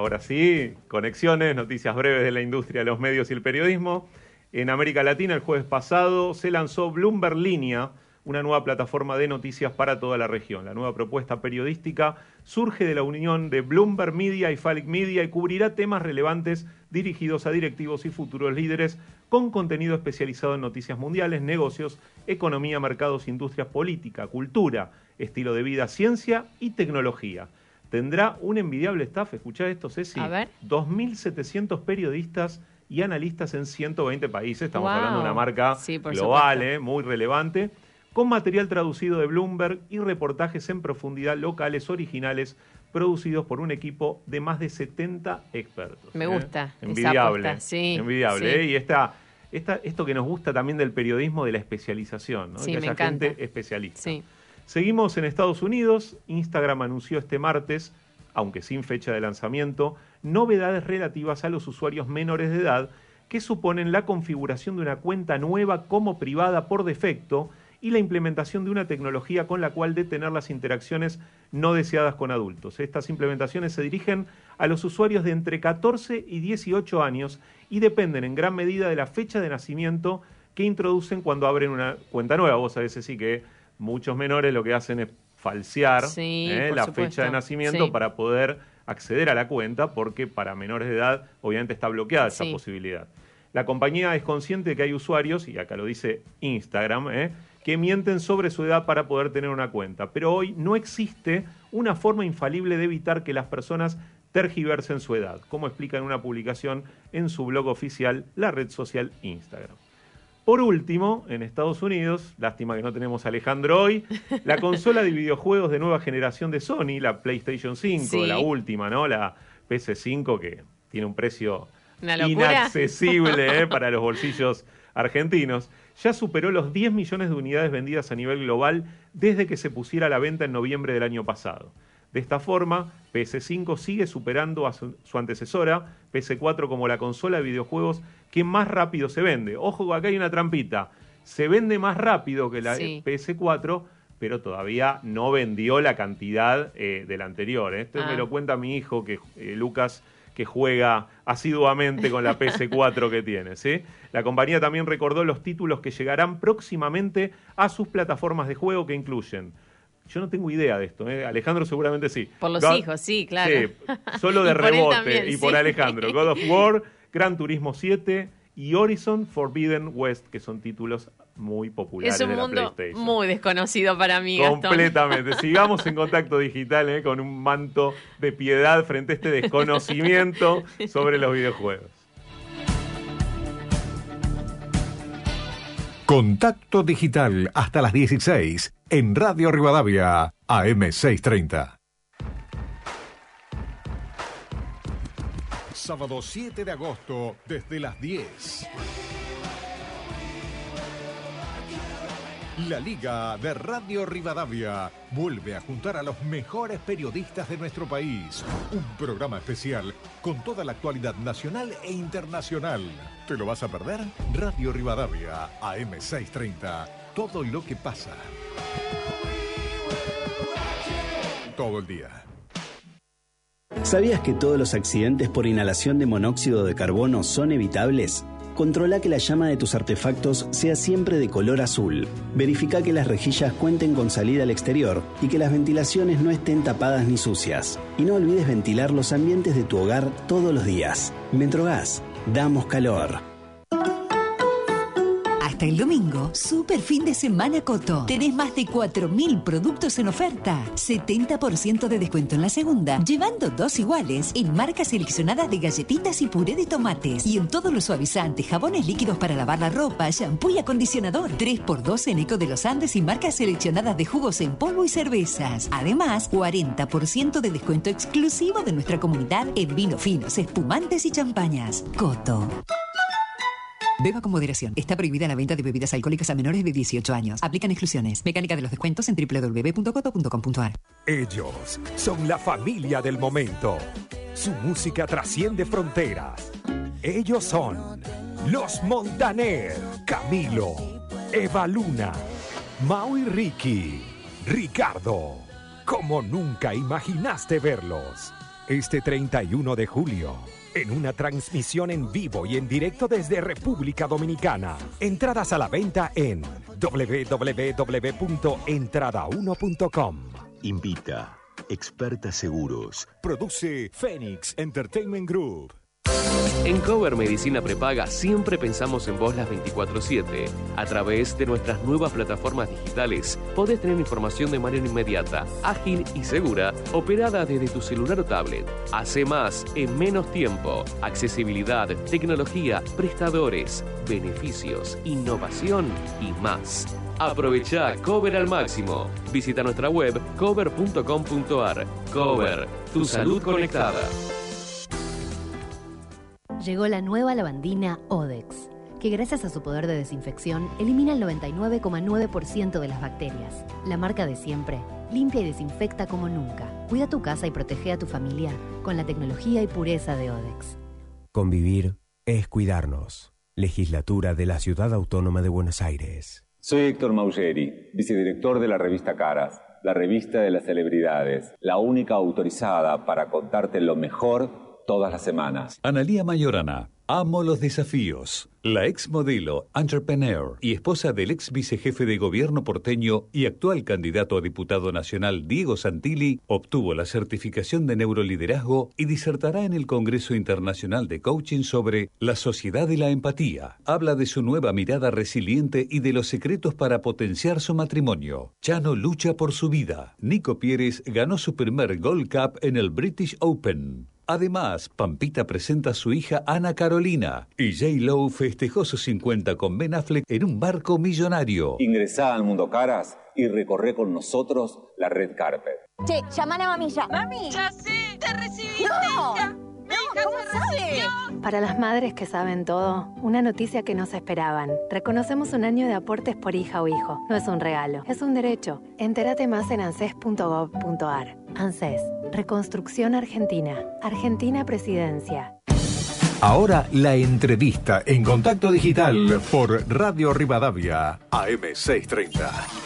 Ahora sí, conexiones, noticias breves de la industria, los medios y el periodismo. En América Latina, el jueves pasado, se lanzó Bloomberg Línea, una nueva plataforma de noticias para toda la región. La nueva propuesta periodística surge de la unión de Bloomberg Media y Falic Media y cubrirá temas relevantes dirigidos a directivos y futuros líderes con contenido especializado en noticias mundiales, negocios, economía, mercados, industrias, política, cultura, estilo de vida, ciencia y tecnología. Tendrá un envidiable staff, escuchá esto, Ceci. A ver. 2.700 periodistas y analistas en 120 países. Estamos Wow. hablando de una marca Sí, global, eh, muy relevante, con material traducido de Bloomberg y reportajes en profundidad locales originales producidos por un equipo de más de 70 expertos. Me ¿eh? gusta esa Envidiable. sí, envidiable. sí. ¿eh? Y esta, esta, esto que nos gusta también del periodismo de la especialización, ¿no? Sí, que me haya encanta. gente especialista. Sí. Seguimos en Estados Unidos. Instagram anunció este martes, aunque sin fecha de lanzamiento, novedades relativas a los usuarios menores de edad que suponen la configuración de una cuenta nueva como privada por defecto y la implementación de una tecnología con la cual detener las interacciones no deseadas con adultos. Estas implementaciones se dirigen a los usuarios de entre 14 y 18 años y dependen en gran medida de la fecha de nacimiento que introducen cuando abren una cuenta nueva. Vos sabés, sí que muchos menores lo que hacen es falsear Sí, ¿eh? la supuesto. fecha de nacimiento Sí. para poder acceder a la cuenta, porque para menores de edad obviamente está bloqueada esa posibilidad. La compañía es consciente de que hay usuarios, y acá lo dice Instagram, ¿eh? que mienten sobre su edad para poder tener una cuenta. Pero hoy no existe una forma infalible de evitar que las personas tergiversen su edad, como explica en una publicación en su blog oficial la red social Instagram. Por último, en Estados Unidos, lástima que no tenemos a Alejandro hoy, la [laughs] consola de videojuegos de nueva generación de Sony, la PlayStation 5, Sí. la última, ¿no? La PS5 que tiene un precio inaccesible ¿eh? [laughs] para los bolsillos argentinos, ya superó los 10 millones de unidades vendidas a nivel global desde que se pusiera a la venta en noviembre del año pasado. De esta forma, PS5 sigue superando a su, su antecesora, PS4 como la consola de videojuegos que más rápido se vende. Ojo, acá hay una trampita. Se vende más rápido que la Sí. PS4, pero todavía no vendió la cantidad eh, del anterior. ¿eh? Esto Ah. me lo cuenta mi hijo, que eh, Lucas, que juega asiduamente con la PS4 que tiene. ¿sí? La compañía también recordó los títulos que llegarán próximamente a sus plataformas de juego que incluyen. Yo no tengo idea de esto, ¿eh? Alejandro seguramente sí. Por los God- hijos, sí, claro. Sí, solo de [laughs] Y por él rebote también, y por. Alejandro. God of War, Gran Turismo 7 y Horizon Forbidden West, que son títulos muy populares Es un de la mundo PlayStation. muy desconocido para mí, Gastón. Completamente. Sigamos en contacto digital ¿eh? con un manto de piedad frente a este desconocimiento sobre los videojuegos. Contacto digital hasta las 16 en Radio Rivadavia, AM630. Sábado 7 de agosto, desde las 10. La Liga de Radio Rivadavia vuelve a juntar a los mejores periodistas de nuestro país. Un programa especial con toda la actualidad nacional e internacional. ¿Te lo vas a perder? Radio Rivadavia, AM630. Todo lo que pasa. Todo el día. ¿Sabías que todos los accidentes por inhalación de monóxido de carbono son evitables? Controla que la llama de tus artefactos sea siempre de color azul. Verifica que las rejillas cuenten con salida al exterior y que las ventilaciones no estén tapadas ni sucias. Y no olvides ventilar los ambientes de tu hogar todos los días. Metrogas, damos calor. Hasta el domingo, super fin de semana Coto. Tenés más de 4.000 productos en oferta. 70% de descuento en la segunda, llevando dos iguales en marcas seleccionadas de galletitas y puré de tomates. Y en todos los suavizantes, jabones líquidos para lavar la ropa, shampoo y acondicionador. 3x2 en Eco de los Andes y marcas seleccionadas de jugos en polvo y cervezas. Además, 40% de descuento exclusivo de nuestra comunidad en vino finos, espumantes y champañas. Coto. Beba con moderación. Está prohibida la venta de bebidas alcohólicas a menores de 18 años. Aplican exclusiones. Mecánica de los descuentos en www.coto.com.ar. Ellos son la familia del momento. Su música trasciende fronteras. Ellos son los Montaner, Camilo, Eva Luna, Mau y Ricky, Ricardo. Como nunca imaginaste verlos. Este 31 de julio en una transmisión en vivo y en directo desde República Dominicana. Entradas a la venta en www.entrada1.com. Invita. Experta Seguros. Produce Phoenix Entertainment Group. En Cover Medicina Prepaga siempre pensamos en vos las 24/7. A través de nuestras nuevas plataformas digitales podés tener información de manera inmediata, ágil y segura, operada desde tu celular o tablet. Hace más en menos tiempo. Accesibilidad, tecnología, prestadores, beneficios, innovación y más. Aprovecha Cover al máximo. Visita nuestra web cover.com.ar. Cover, tu salud conectada. Llegó la nueva lavandina Odex, que gracias a su poder de desinfección elimina el 99,9% de las bacterias. La marca de siempre, limpia y desinfecta como nunca. Cuida tu casa y protege a tu familia con la tecnología y pureza de Odex. Convivir es cuidarnos. Legislatura de la Ciudad Autónoma de Buenos Aires. Soy Héctor Maugeri, vicedirector de la revista Caras, la revista de las celebridades, la única autorizada para contarte lo mejor todas las semanas. Analía Mayorana, amo los desafíos. La ex modelo, entrepreneur y esposa del ex vicejefe de gobierno porteño y actual candidato a diputado nacional Diego Santilli, obtuvo la certificación de neuroliderazgo y disertará en el Congreso Internacional de Coaching sobre la sociedad y la empatía. Habla de su nueva mirada resiliente y de los secretos para potenciar su matrimonio. Chano lucha por su vida. Nico Pieres ganó su primer Gold Cup en el British Open. Además, Pampita presenta a su hija Ana Carolina y J. Lowe festejó sus 50 con Ben Affleck en un barco millonario. Ingresá al Mundo Caras y recorre con nosotros la red carpet. Che, llaman a mamilla. Mami, ya sé, te recibiste. No. Para las madres que saben todo, una noticia que no se esperaban. Reconocemos un año de aportes por hija o hijo. No es un regalo, es un derecho. Entérate más en anses.gov.ar. ANSES, Reconstrucción Argentina. Argentina Presidencia. Ahora la entrevista en contacto digital por Radio Rivadavia, AM630.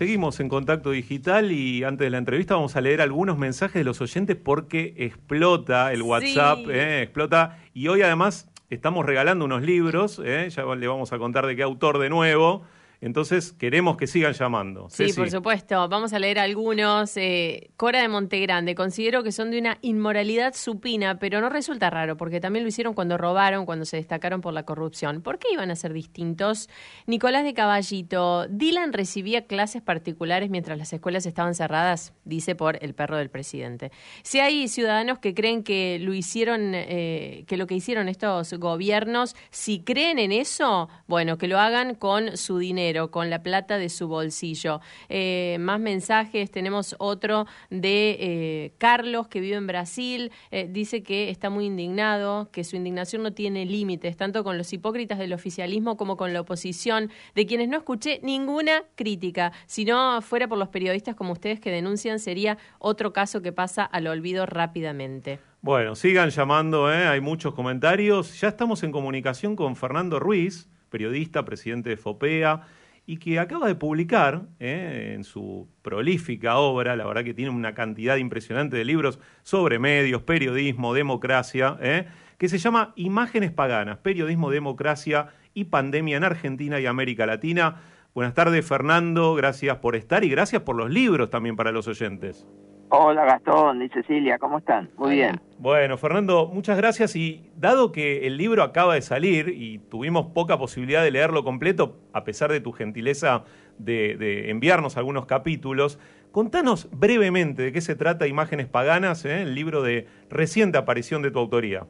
Seguimos en contacto digital y antes de la entrevista vamos a leer algunos mensajes de los oyentes porque explota el WhatsApp, Sí. eh, explota. Y hoy además estamos regalando unos libros, eh, ya le vamos a contar de qué autor de nuevo. Entonces queremos que sigan llamando. Sí, Ceci. por supuesto. Vamos a leer algunos. Eh, Cora de Montegrande. Considero que son de una inmoralidad supina, pero no resulta raro, porque también lo hicieron cuando robaron, cuando se destacaron por la corrupción. ¿Por qué iban a ser distintos? Nicolás de Caballito. Dylan recibía clases particulares mientras las escuelas estaban cerradas, dice por el perro del presidente. Si hay ciudadanos que creen que lo hicieron, eh, que lo que hicieron estos gobiernos, si creen en eso, bueno, que lo hagan con su dinero, con la plata de su bolsillo. Eh, más mensajes, tenemos otro de eh, Carlos que vive en Brasil, eh, dice que está muy indignado, que su indignación no tiene límites, tanto con los hipócritas del oficialismo como con la oposición, de quienes no escuché ninguna crítica. Si no fuera por los periodistas como ustedes que denuncian, sería otro caso que pasa al olvido rápidamente. Bueno, sigan llamando, hay muchos comentarios. Ya estamos en comunicación con Fernando Ruiz, periodista, presidente de FOPEA, y que acaba de publicar ¿eh? en su prolífica obra, la verdad que tiene una cantidad impresionante de libros sobre medios, periodismo, democracia, ¿eh? que se llama Imágenes Paganas, Periodismo, Democracia y Pandemia en Argentina y América Latina. Buenas tardes, Fernando, gracias por estar y gracias por los libros también para los oyentes. Hola Gastón y Cecilia, ¿cómo están? Muy bien. Bueno, Fernando, muchas gracias y dado que el libro acaba de salir y tuvimos poca posibilidad de leerlo completo, a pesar de tu gentileza de, de enviarnos algunos capítulos, contanos brevemente de qué se trata Imágenes Paganas, ¿eh? el libro de reciente aparición de tu autoría.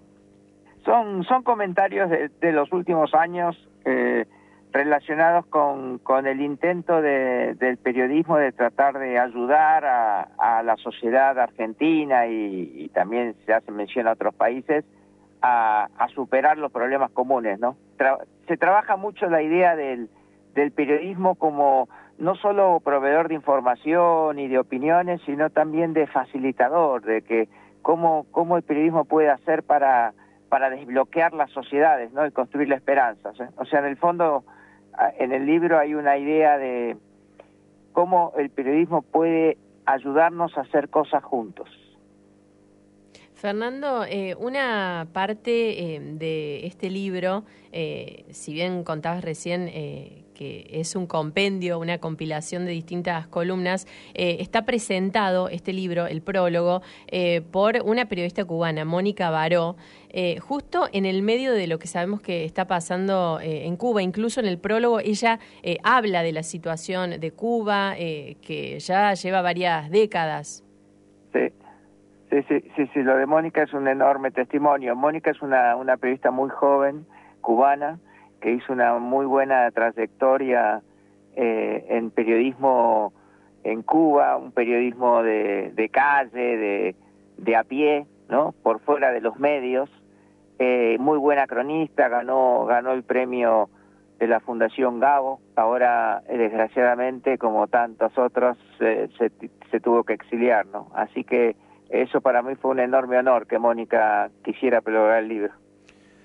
Son, son comentarios de, de los últimos años eh, relacionados con, con el intento de, del periodismo de tratar de ayudar a, la sociedad argentina y, también se hace mención a otros países a, superar los problemas comunes, ¿no? Se trabaja mucho la idea del, del periodismo como no solo proveedor de información y de opiniones, sino también de facilitador, de que cómo, cómo el periodismo puede hacer para, para desbloquear las sociedades ¿no? y construir la esperanza. O sea, en el fondo, en el libro hay una idea de cómo el periodismo puede ayudarnos a hacer cosas juntos. Fernando, eh, una parte eh, de este libro, eh, si bien contabas recién eh, que es un compendio, una compilación de distintas columnas, eh, está presentado este libro, el prólogo, por una periodista cubana, Mónica Baró, justo en el medio de lo que sabemos que está pasando en Cuba. Incluso en el prólogo ella habla de la situación de Cuba, que ya lleva varias décadas. Sí. Sí, sí, sí, sí, lo de Mónica es un enorme testimonio. Mónica es una, una periodista muy joven, cubana, que hizo una muy buena trayectoria eh, en periodismo en Cuba, un periodismo de, de calle, de, de a pie, ¿no? Por fuera de los medios. Eh, muy buena cronista, ganó, ganó el premio de la Fundación Gabo. Ahora, eh, desgraciadamente, como tantos otros, se, se tuvo que exiliar, ¿no? Así que eso para mí fue un enorme honor que Mónica quisiera prologar el libro.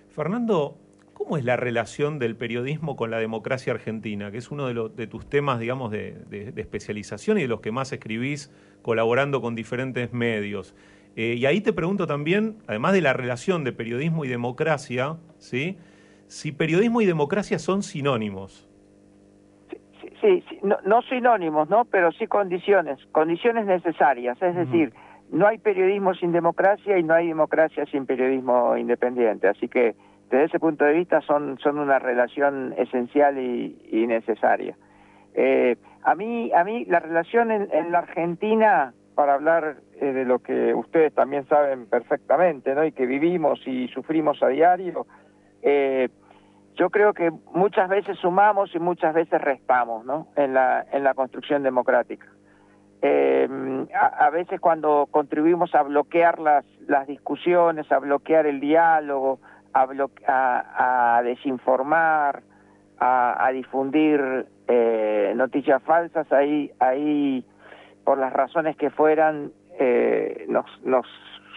Fernando, ¿cómo es la relación del periodismo con la democracia argentina? Que es uno de, los, de tus temas, digamos, de, de, de, especialización y de los que más escribís colaborando con diferentes medios. Eh, y ahí te pregunto también, además de la relación de periodismo y democracia, ¿sí? si periodismo y democracia son sinónimos. Sí, sí, sí no, no, sinónimos, ¿no? Pero sí condiciones, condiciones necesarias. Es decir, uh -huh no hay periodismo sin democracia y no hay democracia sin periodismo independiente. Así que desde ese punto de vista son, son una relación esencial y, y necesaria. Eh, a mí, a mí la relación en, en la Argentina, para hablar eh, de lo que ustedes también saben perfectamente, ¿no? Y que vivimos y sufrimos a diario, eh, yo creo que muchas veces sumamos y muchas veces restamos, ¿no? En la, en la construcción democrática. Eh, a, a, veces cuando contribuimos a bloquear las, las discusiones, a bloquear el diálogo, a, a, a desinformar, a, a difundir eh, noticias falsas, ahí, ahí por las razones que fueran, eh, nos, nos,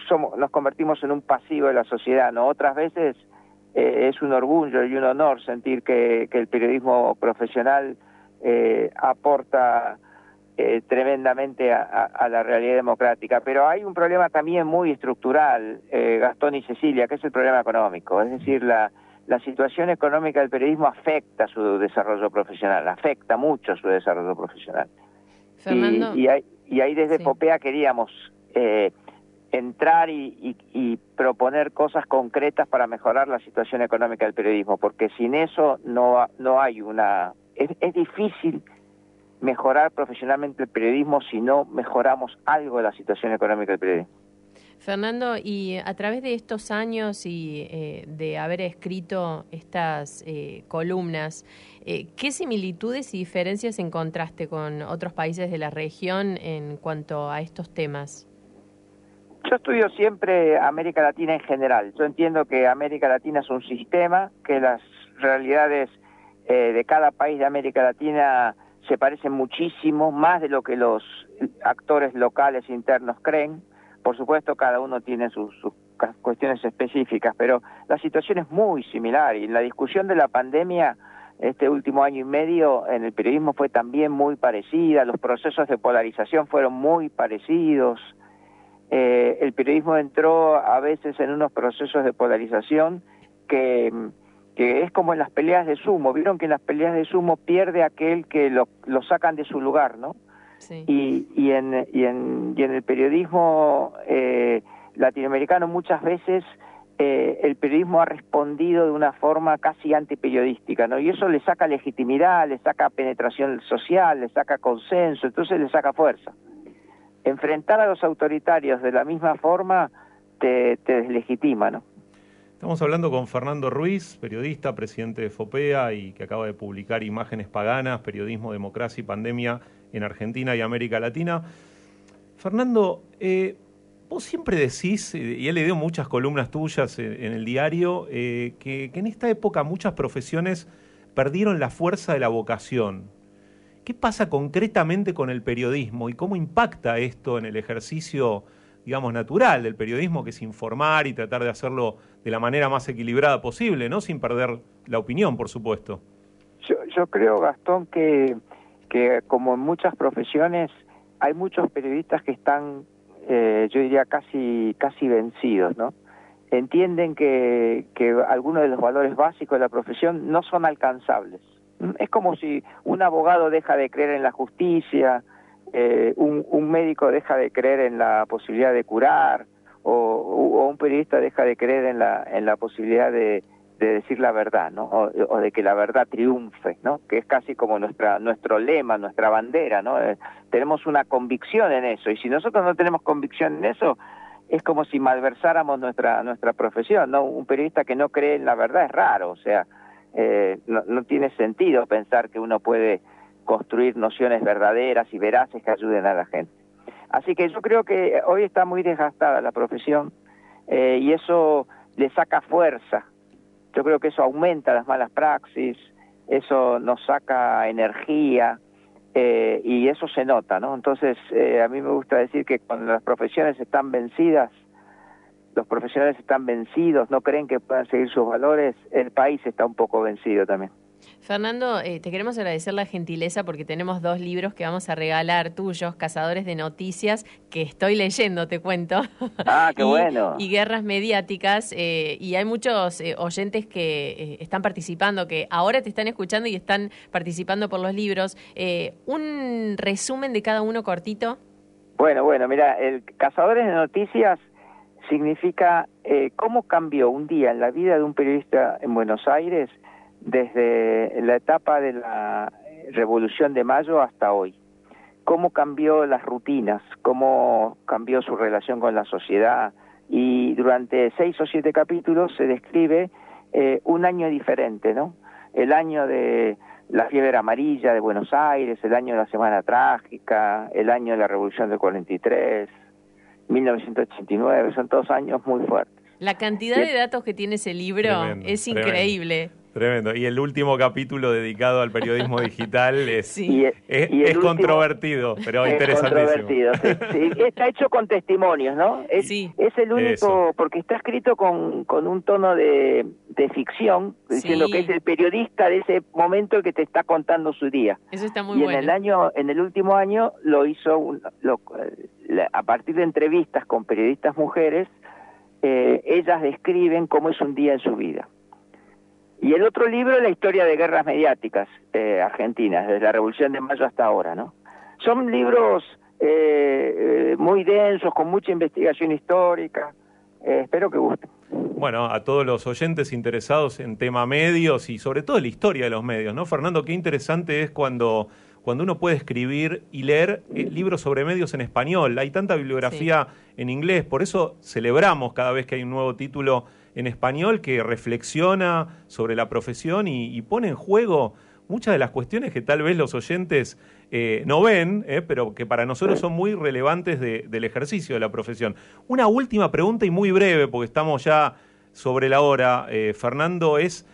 somos, nos convertimos en un pasivo de la sociedad. ¿no? Otras veces eh, es un orgullo y un honor sentir que, que el periodismo profesional eh, aporta eh, tremendamente a, a, a, la realidad democrática. Pero hay un problema también muy estructural, eh, Gastón y Cecilia, que es el problema económico. Es decir, la, la situación económica del periodismo afecta su desarrollo profesional, afecta mucho su desarrollo profesional. Fernando. Y, y, ahí, y ahí desde sí. Popea queríamos eh, entrar y, y, y, proponer cosas concretas para mejorar la situación económica del periodismo, porque sin eso no, no hay una... Es, es difícil mejorar profesionalmente el periodismo si no mejoramos algo de la situación económica del periodismo. Fernando, y a través de estos años y eh, de haber escrito estas eh, columnas, eh, ¿qué similitudes y diferencias encontraste con otros países de la región en cuanto a estos temas? Yo estudio siempre América Latina en general. Yo entiendo que América Latina es un sistema, que las realidades de cada país de América Latina se parecen muchísimo, más de lo que los actores locales internos creen. Por supuesto, cada uno tiene sus, sus, cuestiones específicas, pero la situación es muy similar. Y en la discusión de la pandemia, este último año y medio, en el periodismo fue también muy parecida, los procesos de polarización fueron muy parecidos. Eh, el periodismo entró a veces en unos procesos de polarización que que es como en las peleas de sumo, vieron que en las peleas de sumo pierde aquel que lo, lo sacan de su lugar, ¿no? Y, y, en, y, en, y en el periodismo eh, latinoamericano muchas veces eh, el periodismo ha respondido de una forma casi antiperiodística, ¿no? Y eso le saca legitimidad, le saca penetración social, le saca consenso, entonces le saca fuerza. Enfrentar a los autoritarios de la misma forma te, te deslegitima, ¿no? Estamos hablando con Fernando Ruiz, periodista, presidente de FOPEA y que acaba de publicar Imágenes Paganas, Periodismo, Democracia y Pandemia en Argentina y América Latina. Fernando, eh, vos siempre decís, y he leído muchas columnas tuyas en, el diario, eh, que en esta época muchas profesiones perdieron la fuerza de la vocación. ¿Qué pasa concretamente con el periodismo y cómo impacta esto en el ejercicio digamos, natural del periodismo, que es informar y tratar de hacerlo de la manera más equilibrada posible, ¿no? Sin perder la opinión, por supuesto. Yo, yo creo, Gastón, que, que como en muchas profesiones, hay muchos periodistas que están, eh, yo diría, casi, casi vencidos, ¿no? Entienden que, que algunos de los valores básicos de la profesión no son alcanzables. Es como si un abogado deja de creer en la justicia, eh, un, un, médico deja de creer en la posibilidad de curar o, un periodista deja de creer en la, en la posibilidad de, de decir la verdad, ¿no? O, o, de que la verdad triunfe, ¿no? Que es casi como nuestra nuestro lema, nuestra bandera, ¿no? Eh, tenemos una convicción en eso y si nosotros no tenemos convicción en eso es como si malversáramos nuestra nuestra profesión, ¿no? Un periodista que no cree en la verdad es raro, o sea, eh, no, no tiene sentido pensar que uno puede construir nociones verdaderas y veraces que ayuden a la gente. Así que yo creo que hoy está muy desgastada la profesión eh, y eso le saca fuerza. Yo creo que eso aumenta las malas praxis, eso nos saca energía eh, y eso se nota, ¿no? Entonces, eh, a mí me gusta decir que cuando las profesiones están vencidas, los profesionales están vencidos, no creen que puedan seguir sus valores, el país está un poco vencido también. Fernando, eh, te queremos agradecer la gentileza porque tenemos dos libros que vamos a regalar tuyos, Cazadores de Noticias, que estoy leyendo, te cuento. Ah, qué [laughs] y, bueno. Y Guerras Mediáticas. Eh, y hay muchos eh, oyentes que eh, están participando, que ahora te están escuchando y están participando por los libros. Eh, un resumen de cada uno cortito. Bueno, bueno, mira, el Cazadores de Noticias significa eh, cómo cambió un día en la vida de un periodista en Buenos Aires desde la etapa de la Revolución de Mayo hasta hoy. Cómo cambió las rutinas, cómo cambió su relación con la sociedad y durante seis o siete capítulos se describe eh, un año diferente, ¿no? El año de la fiebre amarilla de Buenos Aires, el año de la Semana Trágica, el año de la Revolución del 43, 1989, son todos años muy fuertes. La cantidad de datos que tiene ese libro Tremendo, es increíble. Tremendo. Y el último capítulo dedicado al periodismo [laughs] digital es, Sí. es, y el es último- controvertido, pero es interesantísimo. controvertido, sí, sí. Está hecho con testimonios, ¿no? Es, es el único, Eso. porque está escrito con, con un tono de, de ficción, diciendo Sí. que es el periodista de ese momento el que te está contando su día. Eso está muy y bueno. en el año, en el último año lo hizo un- lo- la- a partir de entrevistas con periodistas mujeres, eh, ellas describen cómo es un día en su vida. Y el otro libro es la historia de guerras mediáticas eh, argentinas, desde la Revolución de Mayo hasta ahora, ¿no? Son libros eh, eh, muy densos, con mucha investigación histórica. Eh, espero que gusten. Bueno, a todos los oyentes interesados en tema medios y sobre todo en la historia de los medios, ¿no? Fernando, qué interesante es cuando, cuando uno puede escribir y leer eh, libros sobre medios en español. Hay tanta bibliografía en inglés, por eso celebramos cada vez que hay un nuevo título en español que reflexiona sobre la profesión y, y pone en juego muchas de las cuestiones que tal vez los oyentes eh, no ven, eh, pero que para nosotros son muy relevantes de- del ejercicio de la profesión. Una última pregunta y muy breve, porque estamos ya sobre la hora, eh, Fernando, es,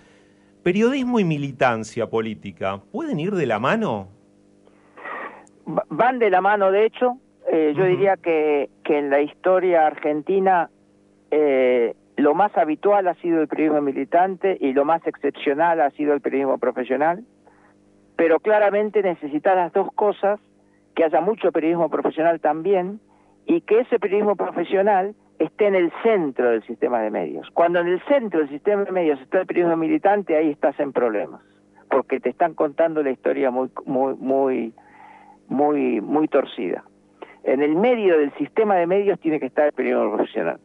¿periodismo y militancia política pueden ir de la mano? Va- Van de la mano, de hecho. Yo diría que, que en la historia argentina lo más habitual ha sido el periodismo militante y lo más excepcional ha sido el periodismo profesional. Pero claramente necesitas las dos cosas, que haya mucho periodismo profesional también y que ese periodismo profesional esté en el centro del sistema de medios. Cuando en el centro del sistema de medios está el periodismo militante, ahí estás en problemas, porque te están contando la historia muy, muy, muy, muy, muy torcida. En el medio del sistema de medios tiene que estar el periodismo profesional.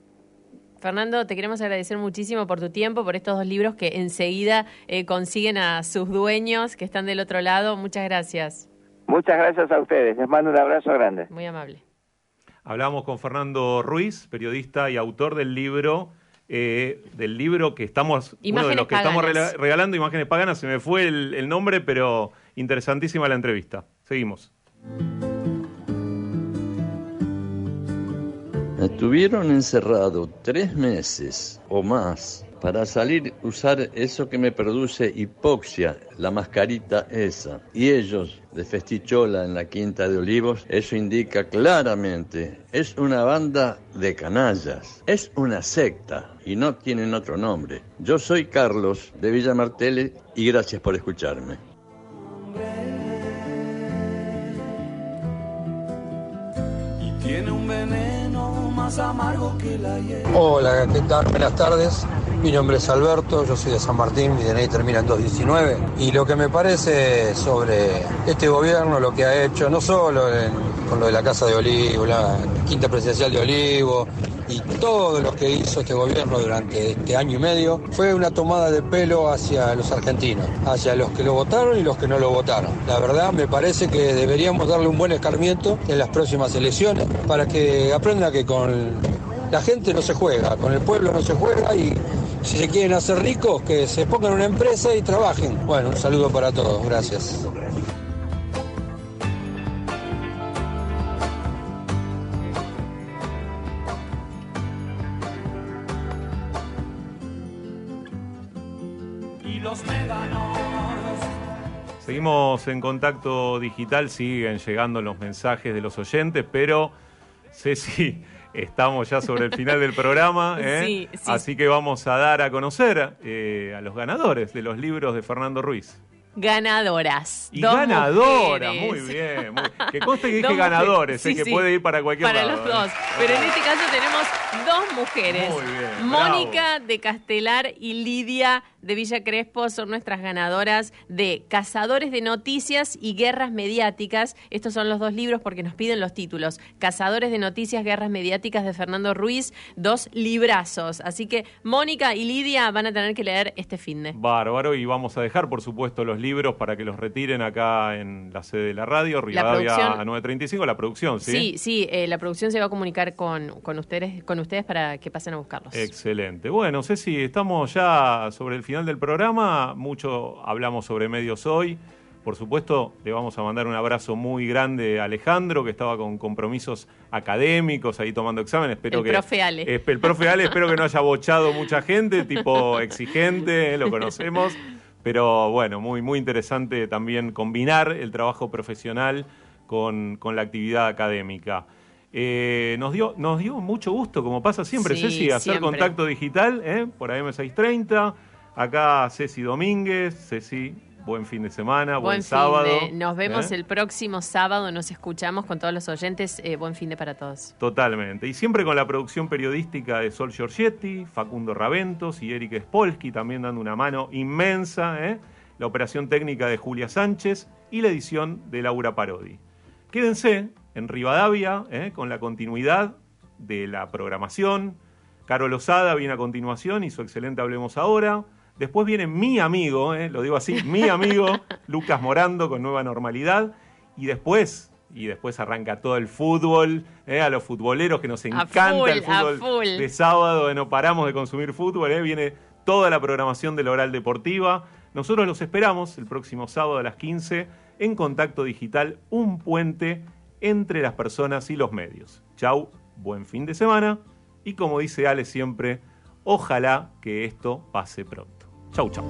Fernando, te queremos agradecer muchísimo por tu tiempo, por estos dos libros que enseguida eh, consiguen a sus dueños que están del otro lado. Muchas gracias. Muchas gracias a ustedes. Les mando un abrazo grande. Muy amable. Hablamos con Fernando Ruiz, periodista y autor del libro, eh, del libro que estamos, uno de los que estamos regalando, Imágenes Paganas, se me fue el, el nombre, pero interesantísima la entrevista. Seguimos. Me tuvieron encerrado tres meses o más para salir usar eso que me produce hipoxia, la mascarita esa. Y ellos, de Festichola en la Quinta de Olivos, eso indica claramente, es una banda de canallas, es una secta y no tienen otro nombre. Yo soy Carlos de Villa Martele y gracias por escucharme. Más amargo que la hiel. Hola, ¿qué tal? Buenas tardes. Mi nombre es Alberto, yo soy de San Martín, mi DNI termina en 219. Y lo que me parece sobre este gobierno, lo que ha hecho, no solo con lo de la Casa de Olivo, la Quinta Presidencial de Olivo, y todo lo que hizo este gobierno durante este año y medio, fue una tomada de pelo hacia los argentinos, hacia los que lo votaron y los que no lo votaron. La verdad, me parece que deberíamos darle un buen escarmiento en las próximas elecciones para que aprenda que con la gente no se juega, con el pueblo no se juega y si se quieren hacer ricos, que se pongan una empresa y trabajen. Bueno, un saludo para todos, gracias. Y los médanos. Seguimos en contacto digital, siguen llegando los mensajes de los oyentes, pero Ceci, estamos ya sobre el final del programa, [laughs] ¿eh? Sí, sí. así que vamos a dar a conocer eh, a los ganadores de los libros de Fernando Ruiz. Ganadoras. Y Dos ganadora, mujeres. muy bien. muy- que conste que [laughs] dije ganadores, Sí, es que sí. puede ir para cualquier Para lado. los ¿eh? dos. Pero en este caso tenemos dos mujeres. Muy bien, Mónica de Castelar y Lidia de Villa Crespo son nuestras ganadoras de Cazadores de Noticias y Guerras Mediáticas. Estos son los dos libros porque nos piden los títulos. Cazadores de Noticias, Guerras Mediáticas de Fernando Ruiz, dos librazos. Así que Mónica y Lidia van a tener que leer este fin de. Bárbaro, y vamos a dejar, por supuesto, los libros para que los retiren acá en la sede de la radio, Rivadavia producción- a 935, la producción, ¿sí? Sí, sí, eh, la producción se va a comunicar con, con, ustedes, con ustedes para que pasen a buscarlos. Excelente. Bueno, Ceci, estamos ya sobre el final del programa. Mucho hablamos sobre medios hoy. Por supuesto, le vamos a mandar un abrazo muy grande a Alejandro, que estaba con compromisos académicos ahí tomando exámenes. Espero El que, profe Ale. El profe Ale, espero que no haya bochado mucha gente, tipo exigente, eh, lo conocemos. [laughs] Pero bueno, muy, muy interesante también combinar el trabajo profesional con, con la actividad académica. Eh, nos, dio, nos dio mucho gusto, como pasa siempre, Sí, Ceci, hacer siempre. contacto digital ¿eh? por AM630. Acá Ceci Domínguez. Ceci, buen fin de semana, buen, Buen sábado. de. Nos vemos ¿eh? el próximo sábado, nos escuchamos con todos los oyentes. Eh, buen fin de para todos. Totalmente. Y siempre con la producción periodística de Sol Giorgetti, Facundo Raventos y Eric Spolsky también dando una mano inmensa. ¿eh? La operación técnica de Julia Sánchez y la edición de Laura Parodi. Quédense en Rivadavia con la continuidad de la programación. Caro Lozada viene a continuación y su excelente Hablemos Ahora. Después viene mi amigo, ¿eh? lo digo así, mi amigo [laughs] Lucas Morando con Nueva Normalidad. Y después, y después arranca todo el fútbol, ¿eh? a los futboleros que nos encanta full, el fútbol de sábado, no paramos de consumir fútbol, ¿eh? viene toda la programación de la Oral Deportiva. Nosotros los esperamos el próximo sábado a las 15 en Contacto Digital, un puente entre las personas y los medios. Chau, buen fin de semana y como dice Ale siempre, ojalá que esto pase pronto. Chau, chau.